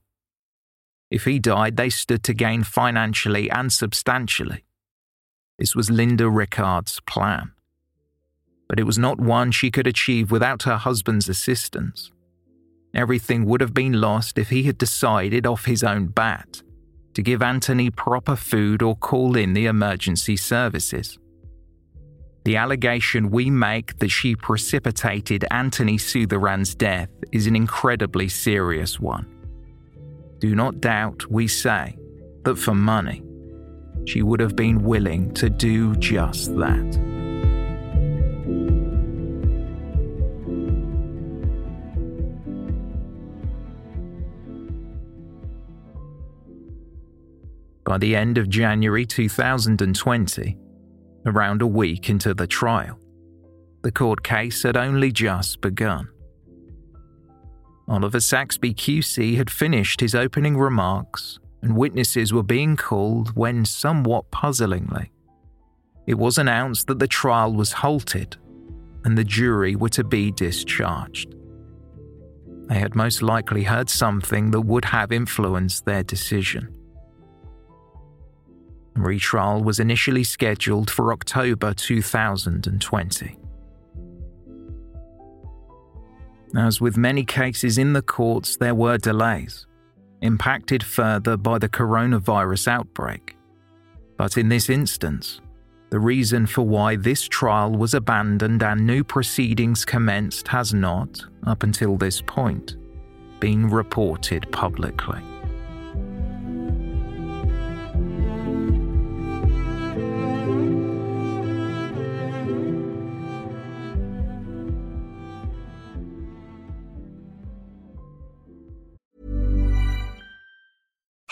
If he died, they stood to gain financially and substantially. This was Linda Rickard's plan. But it was not one she could achieve without her husband's assistance. Everything would have been lost if he had decided off his own bat to give Anthony proper food or call in the emergency services. The allegation we make that she precipitated Anthony Sutheran's death is an incredibly serious one. Do not doubt, we say, that for money, she would have been willing to do just that. By the end of January 2020, around a week into the trial. The court case had only just begun. Oliver Saxby QC had finished his opening remarks, and witnesses were being called when, somewhat puzzlingly, it was announced that the trial was halted and the jury were to be discharged. They had most likely heard something that would have influenced their decision. Retrial was initially scheduled for October 2020. As with many cases in the courts, there were delays, impacted further by the coronavirus outbreak. But in this instance, the reason for why this trial was abandoned and new proceedings commenced has not, up until this point, been reported publicly.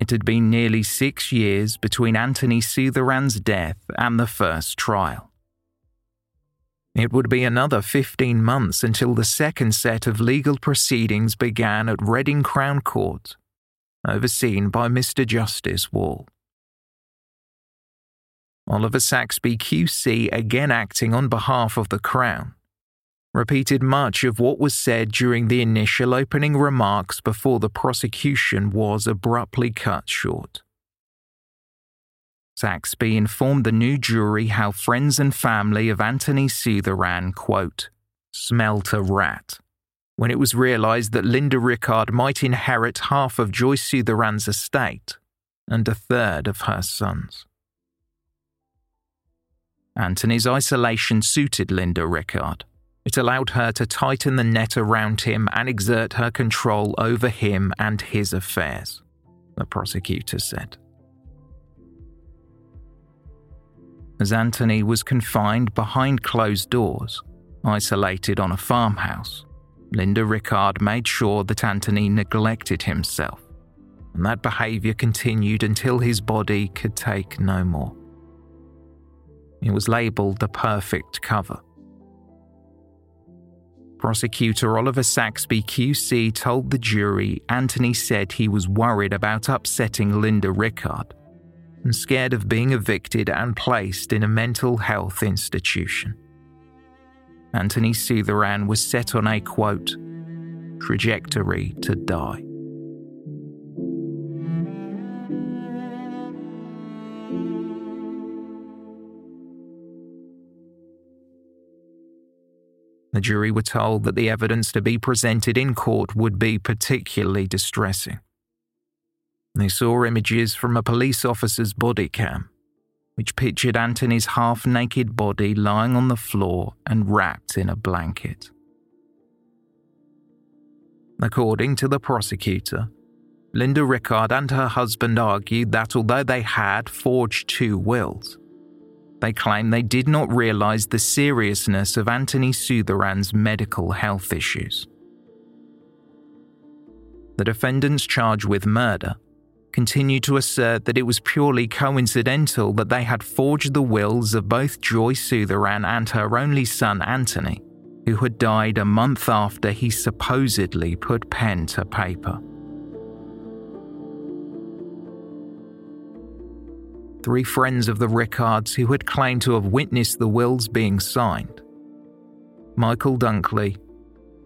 It had been nearly six years between Anthony Sutheran's death and the first trial. It would be another 15 months until the second set of legal proceedings began at Reading Crown Court, overseen by Mr. Justice Wall. Oliver Saxby QC, again acting on behalf of the Crown, repeated much of what was said during the initial opening remarks before the prosecution was abruptly cut short. Saxby informed the new jury how friends and family of Anthony Sutheran, quote, smelt a rat when it was realised that Linda Rickard might inherit half of Joyce Sutheran's estate and a third of her sons. Anthony's isolation suited Linda Rickard. It allowed her to tighten the net around him and exert her control over him and his affairs, the prosecutor said. As Anthony was confined behind closed doors, isolated on a farmhouse, Linda Rickard made sure that Anthony neglected himself, and that behaviour continued until his body could take no more. It was labelled the perfect cover Prosecutor Oliver Saxby QC told the jury Anthony said he was worried about upsetting Linda Rickard and scared of being evicted and placed in a mental health institution. Anthony Sutheran was set on a quote, trajectory to die. The jury were told that the evidence to be presented in court would be particularly distressing. They saw images from a police officer's body cam, which pictured Anthony's half naked body lying on the floor and wrapped in a blanket. According to the prosecutor, Linda Rickard and her husband argued that although they had forged two wills, they claim they did not realise the seriousness of Anthony Sutheran's medical health issues. The defendants charged with murder continue to assert that it was purely coincidental that they had forged the wills of both Joy Sutheran and her only son Anthony, who had died a month after he supposedly put pen to paper. Three friends of the Rickards who had claimed to have witnessed the wills being signed. Michael Dunkley,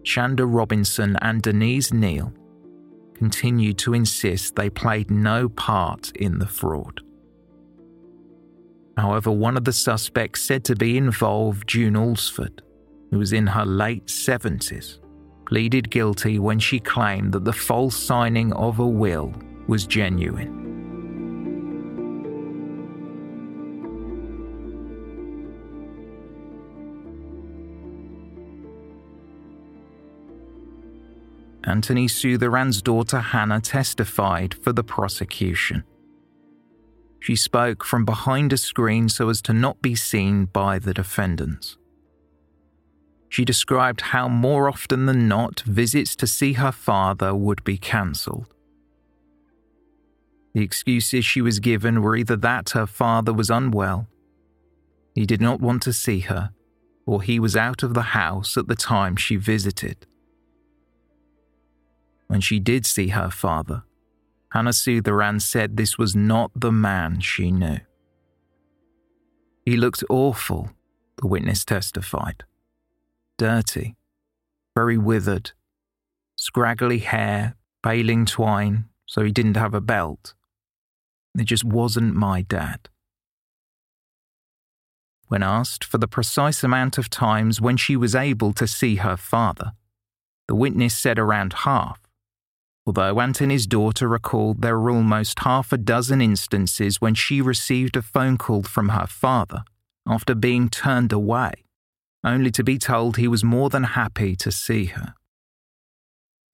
Shanda Robinson, and Denise Neal continued to insist they played no part in the fraud. However, one of the suspects said to be involved, June Alsford, who was in her late 70s, pleaded guilty when she claimed that the false signing of a will was genuine. Anthony Sutheran's daughter Hannah testified for the prosecution. She spoke from behind a screen so as to not be seen by the defendants. She described how more often than not visits to see her father would be cancelled. The excuses she was given were either that her father was unwell He did not want to see her, or he was out of the house at the time she visited. When she did see her father, Hannah Sutheran said this was not the man she knew. He looked awful, the witness testified. Dirty, very withered, scraggly hair, baling twine, so he didn't have a belt. It just wasn't my dad. When asked for the precise amount of times when she was able to see her father, the witness said around half, although Anthony's daughter recalled there were almost half a dozen instances when she received a phone call from her father after being turned away, only to be told he was more than happy to see her.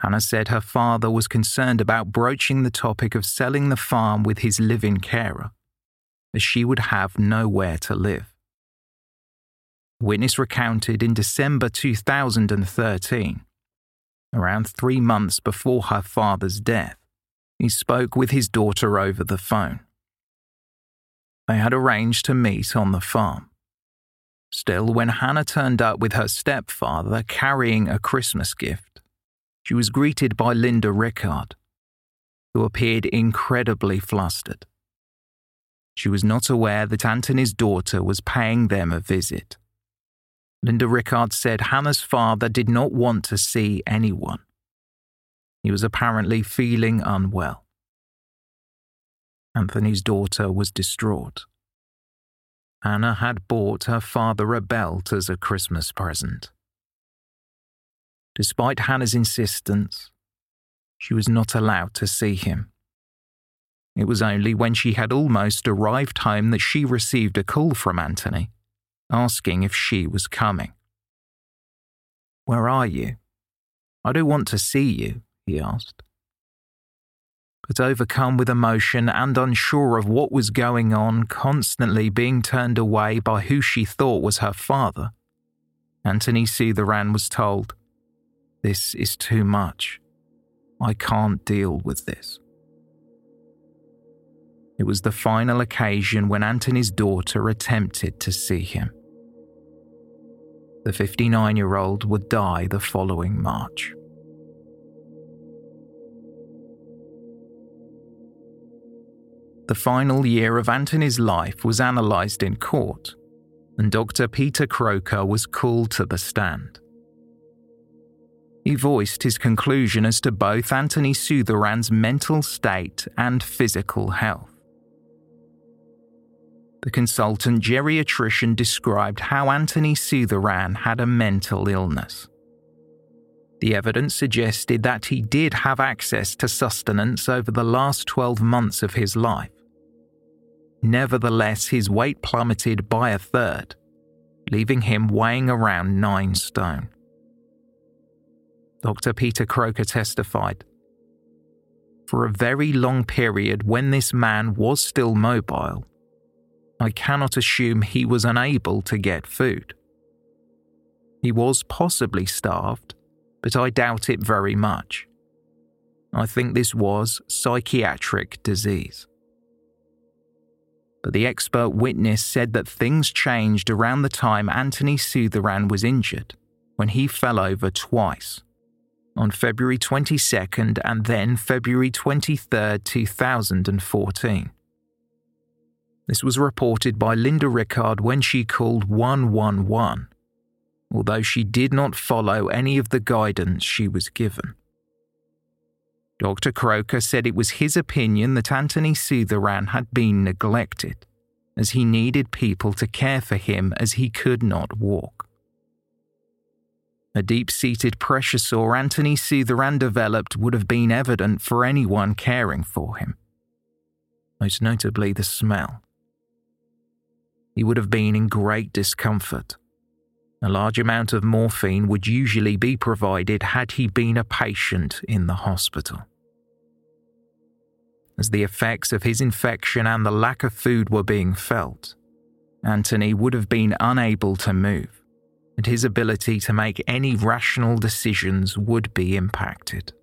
Hannah said her father was concerned about broaching the topic of selling the farm with his living carer, as she would have nowhere to live. Witness recounted in December 2013, around three months before her father's death, he spoke with his daughter over the phone. They had arranged to meet on the farm. Still, when Hannah turned up with her stepfather carrying a Christmas gift, she was greeted by Linda Rickard, who appeared incredibly flustered. She was not aware that Anthony's daughter was paying them a visit. Linda Rickard said Hannah's father did not want to see anyone. He was apparently feeling unwell. Anthony's daughter was distraught. Hannah had bought her father a belt as a Christmas present. Despite Hannah's insistence, she was not allowed to see him. It was only when she had almost arrived home that she received a call from Anthony asking if she was coming. Where are you? I don't want to see you, he asked. But overcome with emotion and unsure of what was going on, constantly being turned away by who she thought was her father, Anthony Sutheran was told, This is too much. I can't deal with this. It was the final occasion when Anthony's daughter attempted to see him. The 59 year old would die the following March. The final year of Anthony's life was analysed in court, and Dr. Peter Croker was called to the stand. He voiced his conclusion as to both Anthony Sutheran's mental state and physical health. The consultant geriatrician described how Anthony Sutheran had a mental illness. The evidence suggested that he did have access to sustenance over the last 12 months of his life. Nevertheless, his weight plummeted by a third, leaving him weighing around nine stone. Dr. Peter Croker testified For a very long period, when this man was still mobile, I cannot assume he was unable to get food. He was possibly starved, but I doubt it very much. I think this was psychiatric disease. But the expert witness said that things changed around the time Anthony Sutheran was injured, when he fell over twice, on February 22nd and then February 23rd, 2014. This was reported by Linda Rickard when she called 111, although she did not follow any of the guidance she was given. Dr. Croker said it was his opinion that Anthony Sutheran had been neglected, as he needed people to care for him as he could not walk. A deep seated pressure sore Anthony Sutheran developed would have been evident for anyone caring for him, most notably the smell he would have been in great discomfort. A large amount of morphine would usually be provided had he been a patient in the hospital. As the effects of his infection and the lack of food were being felt, Anthony would have been unable to move, and his ability to make any rational decisions would be impacted.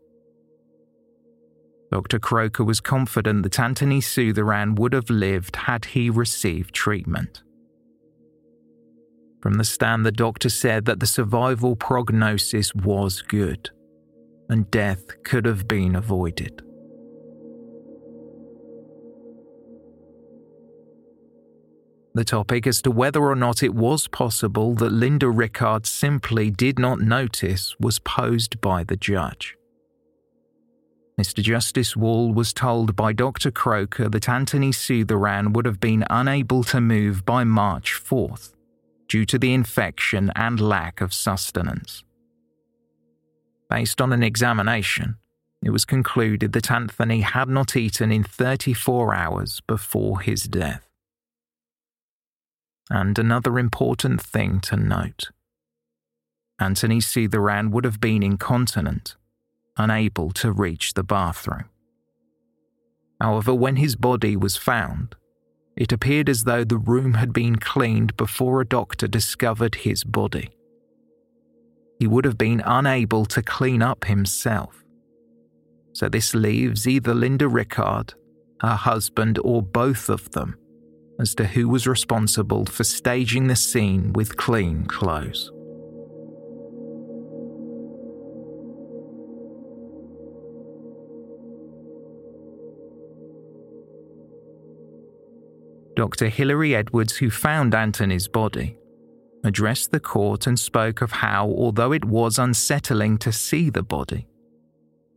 Dr. Croker was confident that Anthony Sutheran would have lived had he received treatment. From the stand, the doctor said that the survival prognosis was good and death could have been avoided. The topic as to whether or not it was possible that Linda Rickard simply did not notice was posed by the judge. Mr. Justice Wall was told by Dr. Croker that Anthony Sutheran would have been unable to move by March 4th due to the infection and lack of sustenance. Based on an examination, it was concluded that Anthony had not eaten in 34 hours before his death. And another important thing to note Anthony Sutheran would have been incontinent, unable to reach the bathroom. However, when his body was found, it appeared as though the room had been cleaned before a doctor discovered his body. He would have been unable to clean up himself. So this leaves either Linda Rickard, her husband, or both of them as to who was responsible for staging the scene with clean clothes. Dr. Hilary Edwards, who found Anthony's body, addressed the court and spoke of how, although it was unsettling to see the body,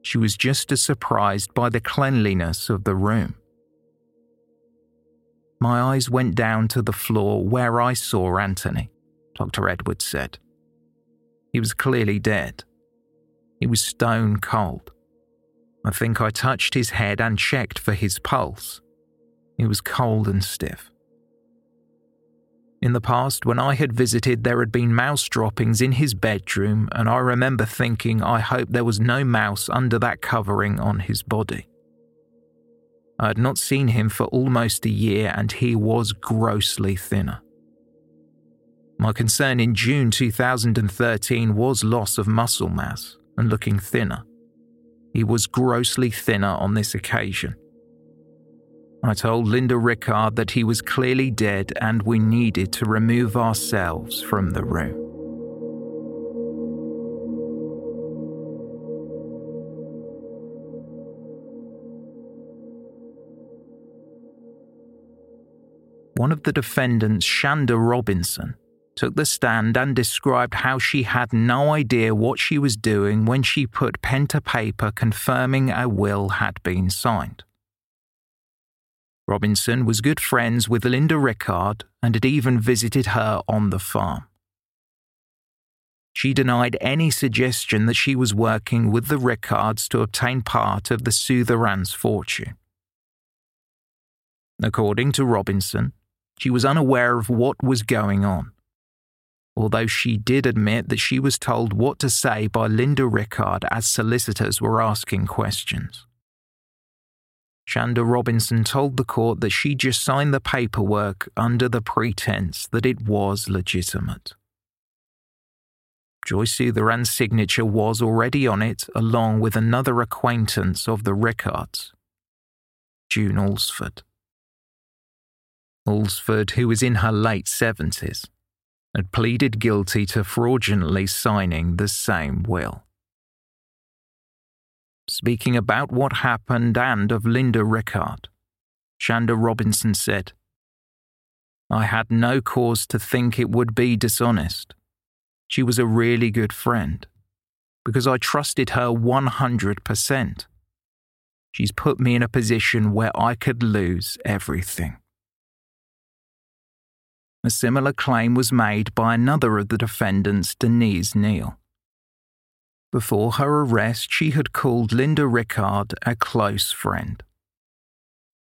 she was just as surprised by the cleanliness of the room. My eyes went down to the floor where I saw Anthony, Dr. Edwards said. He was clearly dead. He was stone cold. I think I touched his head and checked for his pulse. He was cold and stiff. In the past, when I had visited, there had been mouse droppings in his bedroom, and I remember thinking I hope there was no mouse under that covering on his body. I had not seen him for almost a year and he was grossly thinner. My concern in June 2013 was loss of muscle mass and looking thinner. He was grossly thinner on this occasion. I told Linda Rickard that he was clearly dead and we needed to remove ourselves from the room. one of the defendants, Shanda Robinson, took the stand and described how she had no idea what she was doing when she put pen to paper confirming a will had been signed. Robinson was good friends with Linda Rickard and had even visited her on the farm. She denied any suggestion that she was working with the Rickards to obtain part of the Sutheran's fortune. According to Robinson, she was unaware of what was going on, although she did admit that she was told what to say by Linda Rickard as solicitors were asking questions. Shanda Robinson told the court that she just signed the paperwork under the pretense that it was legitimate. Joyce Sutheran's signature was already on it, along with another acquaintance of the Rickards, June Alsford. Alsford, who was in her late 70s, had pleaded guilty to fraudulently signing the same will. Speaking about what happened and of Linda Rickard, Shanda Robinson said, I had no cause to think it would be dishonest. She was a really good friend because I trusted her 100%. She's put me in a position where I could lose everything. A similar claim was made by another of the defendants, Denise Neal. Before her arrest, she had called Linda Rickard a close friend.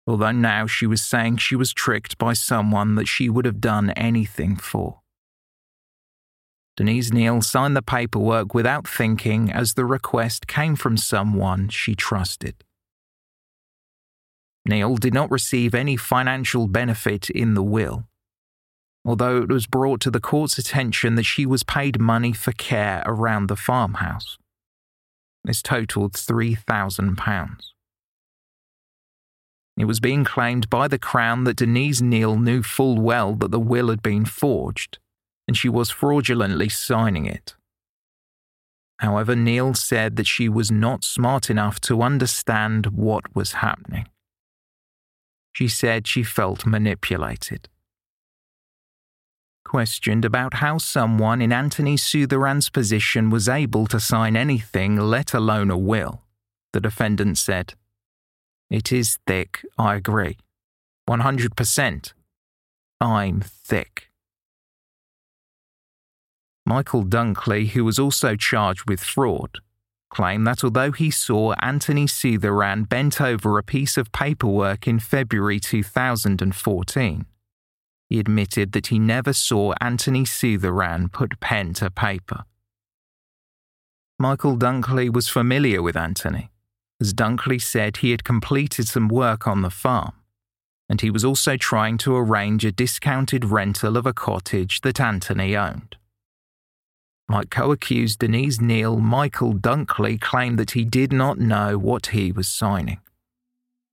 Although now she was saying she was tricked by someone that she would have done anything for. Denise Neal signed the paperwork without thinking as the request came from someone she trusted. Neal did not receive any financial benefit in the will although it was brought to the court's attention that she was paid money for care around the farmhouse. This totalled £3,000. It was being claimed by the Crown that Denise Neal knew full well that the will had been forged, and she was fraudulently signing it. However, Neal said that she was not smart enough to understand what was happening. She said she felt manipulated. Questioned about how someone in Anthony Sutheran's position was able to sign anything, let alone a will, the defendant said, It is thick, I agree. 100%. I'm thick. Michael Dunkley, who was also charged with fraud, claimed that although he saw Anthony Sutheran bent over a piece of paperwork in February 2014, he admitted that he never saw Anthony Sutheran put pen to paper. Michael Dunkley was familiar with Anthony, as Dunkley said he had completed some work on the farm, and he was also trying to arrange a discounted rental of a cottage that Anthony owned. Like co accused Denise Neal, Michael Dunkley claimed that he did not know what he was signing.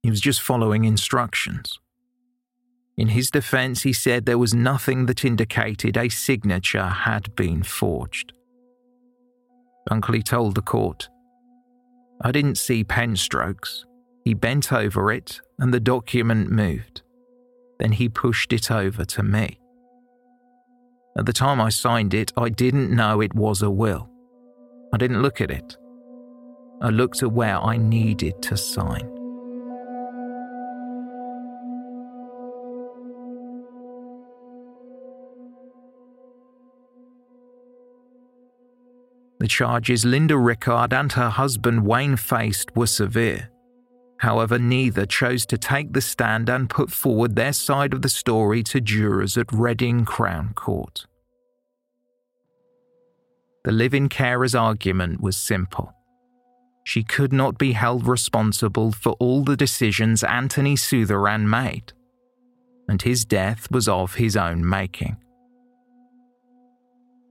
He was just following instructions. In his defense, he said there was nothing that indicated a signature had been forged. Dunkley told the court, I didn't see pen strokes. He bent over it and the document moved. Then he pushed it over to me. At the time I signed it, I didn't know it was a will. I didn't look at it. I looked at where I needed to sign. The charges Linda Rickard and her husband Wayne faced were severe. However, neither chose to take the stand and put forward their side of the story to jurors at Reading Crown Court. The live in carer's argument was simple. She could not be held responsible for all the decisions Anthony Sutheran made, and his death was of his own making.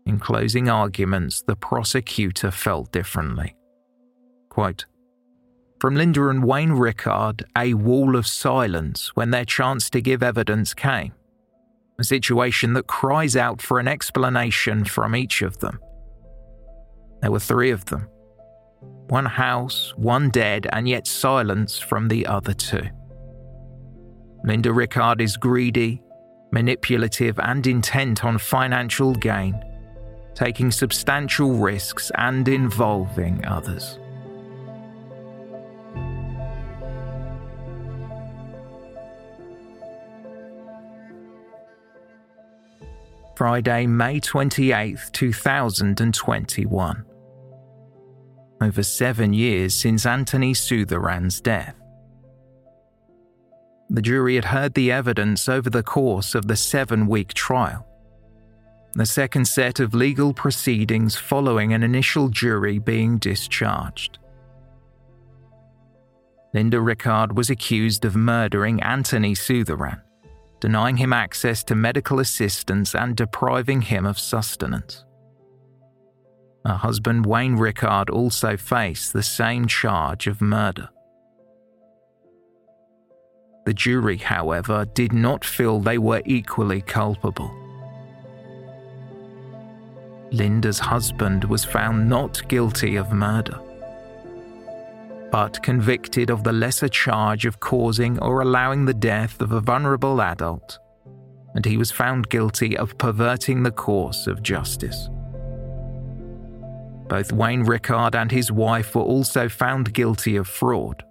In closing arguments, the prosecutor felt differently. Quote, from Linda and Wayne Rickard, a wall of silence when their chance to give evidence came. A situation that cries out for an explanation from each of them. There were three of them one house, one dead, and yet silence from the other two. Linda Rickard is greedy, manipulative, and intent on financial gain, taking substantial risks and involving others. Friday, May 28, 2021. Over seven years since Anthony Sutheran's death. The jury had heard the evidence over the course of the seven week trial. The second set of legal proceedings following an initial jury being discharged. Linda Rickard was accused of murdering Anthony Sutheran denying him access to medical assistance and depriving him of sustenance. Her husband Wayne Rickard also faced the same charge of murder. The jury, however, did not feel they were equally culpable. Linda's husband was found not guilty of murder but convicted of the lesser charge of causing or allowing the death of a vulnerable adult, and he was found guilty of perverting the course of justice. Both Wayne Rickard and his wife were also found guilty of fraud,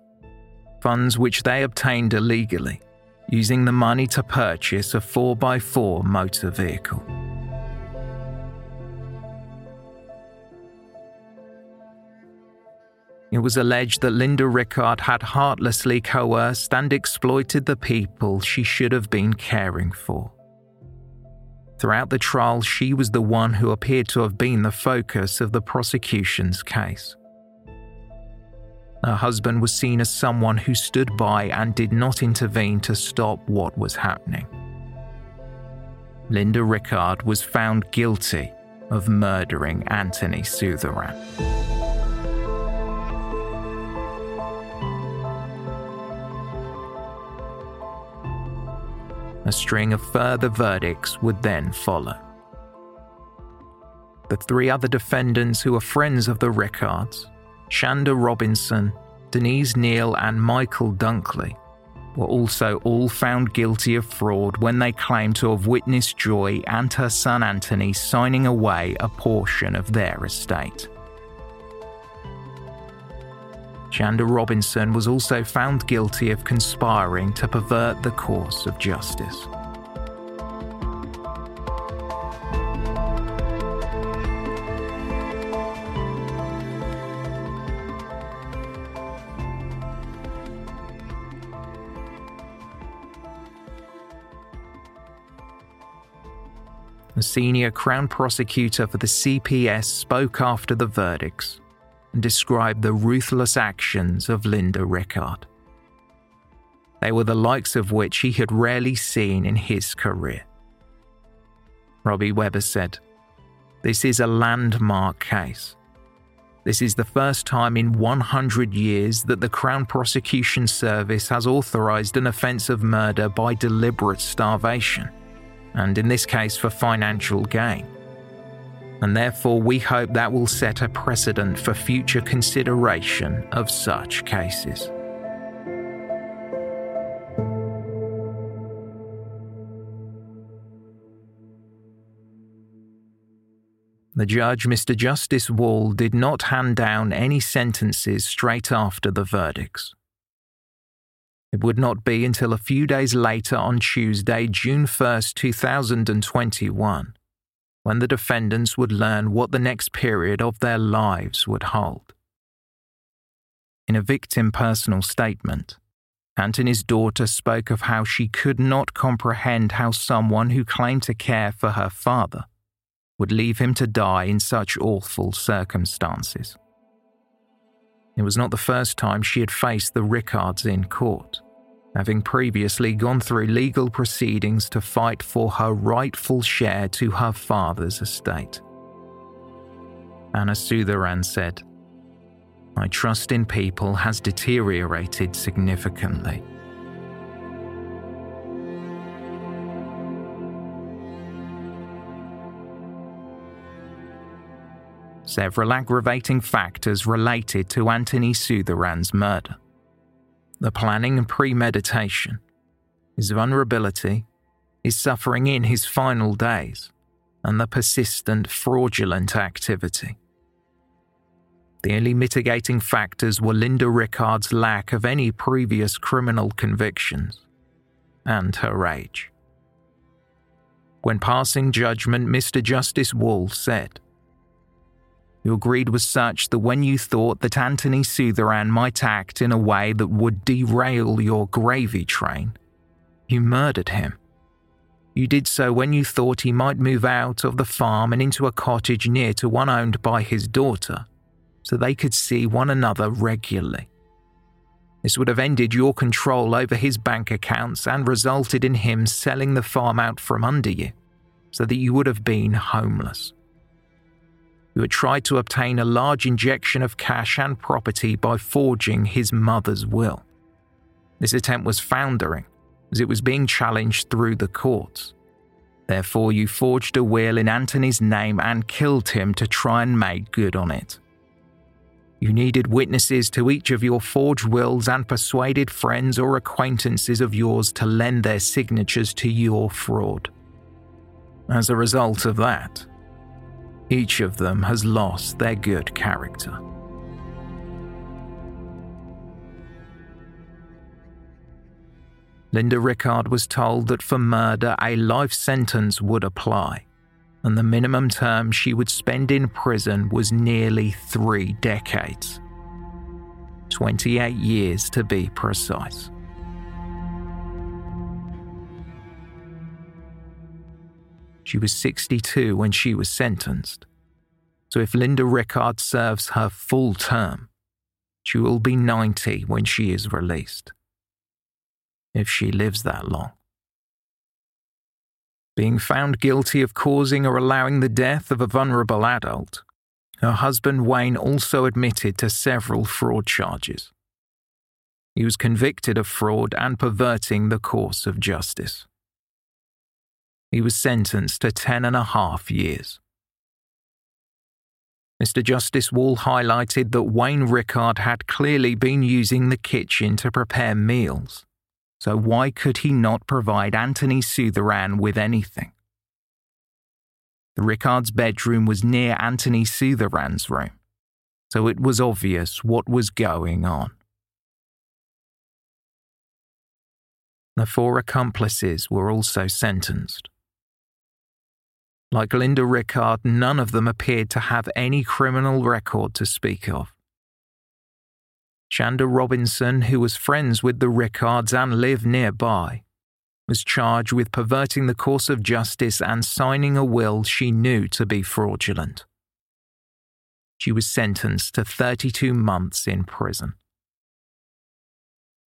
funds which they obtained illegally, using the money to purchase a 4x4 motor vehicle. It was alleged that Linda Rickard had heartlessly coerced and exploited the people she should have been caring for. Throughout the trial, she was the one who appeared to have been the focus of the prosecution's case. Her husband was seen as someone who stood by and did not intervene to stop what was happening. Linda Rickard was found guilty of murdering Anthony Sutheran. A string of further verdicts would then follow. the three other defendants who are friends of the Rickards, Shanda Robinson, Denise Neal, and Michael Dunkley, were also all found guilty of fraud when they claimed to have witnessed Joy and her son Anthony signing away a portion of their estate. Shanda Robinson was also found guilty of conspiring to pervert the course of justice. A senior Crown prosecutor for the CPS spoke after the verdicts and described the ruthless actions of Linda Rickard. They were the likes of which he had rarely seen in his career. Robbie Webber said, This is a landmark case. This is the first time in 100 years that the Crown Prosecution Service has authorised an offence of murder by deliberate starvation and in this case for financial gain. And therefore, we hope that will set a precedent for future consideration of such cases. The judge, Mr. Justice Wall, did not hand down any sentences straight after the verdicts. It would not be until a few days later on Tuesday, June 1st, 2021, when the defendants would learn what the next period of their lives would hold. In a victim personal statement, Anthony's daughter spoke of how she could not comprehend how someone who claimed to care for her father would leave him to die in such awful circumstances. It was not the first time she had faced the Rickards in court, having previously gone through legal proceedings to fight for her rightful share to her father's estate. Hannah Sutheran said, My trust in people has deteriorated significantly. several aggravating factors related to Anthony Sutheran's murder. The planning and premeditation, his vulnerability, his suffering in his final days, and the persistent fraudulent activity. The only mitigating factors were Linda Rickard's lack of any previous criminal convictions and her age. When passing judgment, Mr. Justice Wall said, your greed was such that when you thought that Anthony Sutheran might act in a way that would derail your gravy train, you murdered him. You did so when you thought he might move out of the farm and into a cottage near to one owned by his daughter, so they could see one another regularly. This would have ended your control over his bank accounts and resulted in him selling the farm out from under you, so that you would have been homeless who had tried to obtain a large injection of cash and property by forging his mother's will. This attempt was foundering, as it was being challenged through the courts. Therefore, you forged a will in Anthony's name and killed him to try and make good on it. You needed witnesses to each of your forged wills and persuaded friends or acquaintances of yours to lend their signatures to your fraud. As a result of that, each of them has lost their good character. Linda Rickard was told that for murder a life sentence would apply, and the minimum term she would spend in prison was nearly three decades 28 years to be precise. She was 62 when she was sentenced. So if Linda Rickard serves her full term, she will be 90 when she is released. If she lives that long. Being found guilty of causing or allowing the death of a vulnerable adult, her husband Wayne also admitted to several fraud charges. He was convicted of fraud and perverting the course of justice he was sentenced to ten and a half years. Mr. Justice Wall highlighted that Wayne Rickard had clearly been using the kitchen to prepare meals, so why could he not provide Anthony Sutheran with anything? The Rickard's bedroom was near Anthony Sutheran's room, so it was obvious what was going on. The four accomplices were also sentenced. Like Linda Rickard, none of them appeared to have any criminal record to speak of. Shanda Robinson, who was friends with the Rickards and lived nearby, was charged with perverting the course of justice and signing a will she knew to be fraudulent. She was sentenced to 32 months in prison.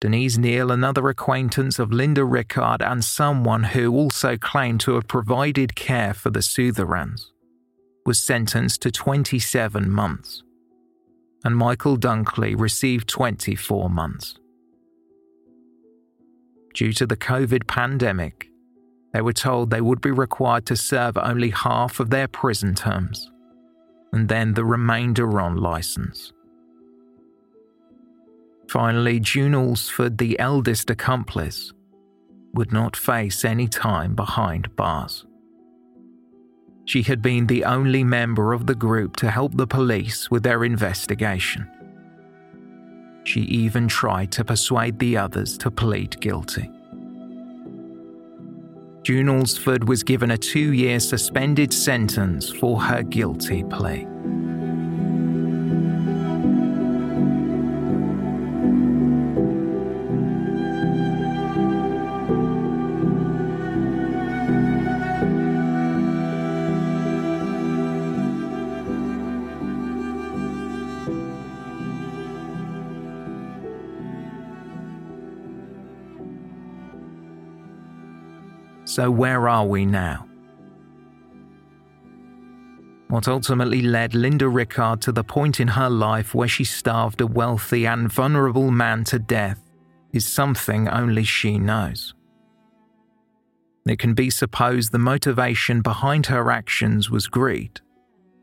Denise Neal, another acquaintance of Linda Rickard and someone who also claimed to have provided care for the Sutherans, was sentenced to 27 months, and Michael Dunkley received 24 months. Due to the COVID pandemic, they were told they would be required to serve only half of their prison terms, and then the remainder on license. Finally, June Alsford, the eldest accomplice, would not face any time behind bars. She had been the only member of the group to help the police with their investigation. She even tried to persuade the others to plead guilty. June Alsford was given a two year suspended sentence for her guilty plea. So, where are we now? What ultimately led Linda Rickard to the point in her life where she starved a wealthy and vulnerable man to death is something only she knows. It can be supposed the motivation behind her actions was greed,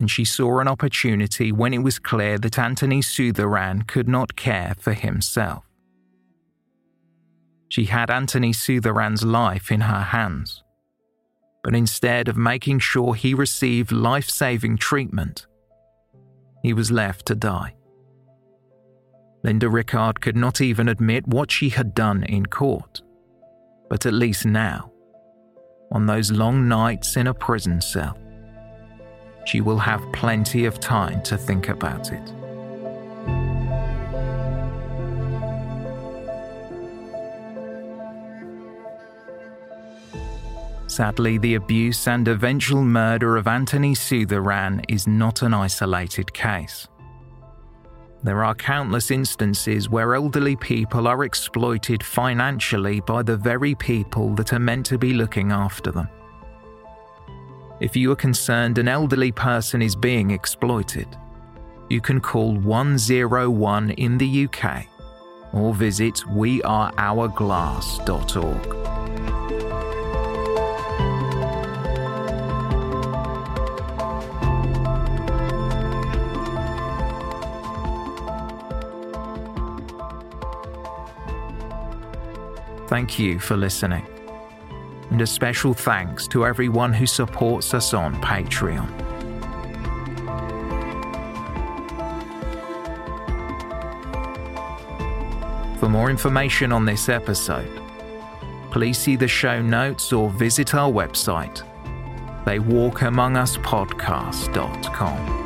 and she saw an opportunity when it was clear that Anthony Sutheran could not care for himself. She had Anthony Sutheran's life in her hands. But instead of making sure he received life saving treatment, he was left to die. Linda Rickard could not even admit what she had done in court. But at least now, on those long nights in a prison cell, she will have plenty of time to think about it. Sadly, the abuse and eventual murder of Anthony Sutheran is not an isolated case. There are countless instances where elderly people are exploited financially by the very people that are meant to be looking after them. If you are concerned an elderly person is being exploited, you can call 101 in the UK or visit wearehourglass.org. Thank you for listening. And a special thanks to everyone who supports us on Patreon. For more information on this episode, please see the show notes or visit our website, theywalkamonguspodcast.com.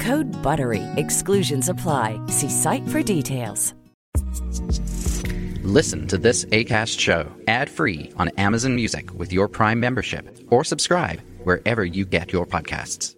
Code BUTTERY. Exclusions apply. See site for details. Listen to this ACAST show ad-free on Amazon Music with your Prime membership or subscribe wherever you get your podcasts.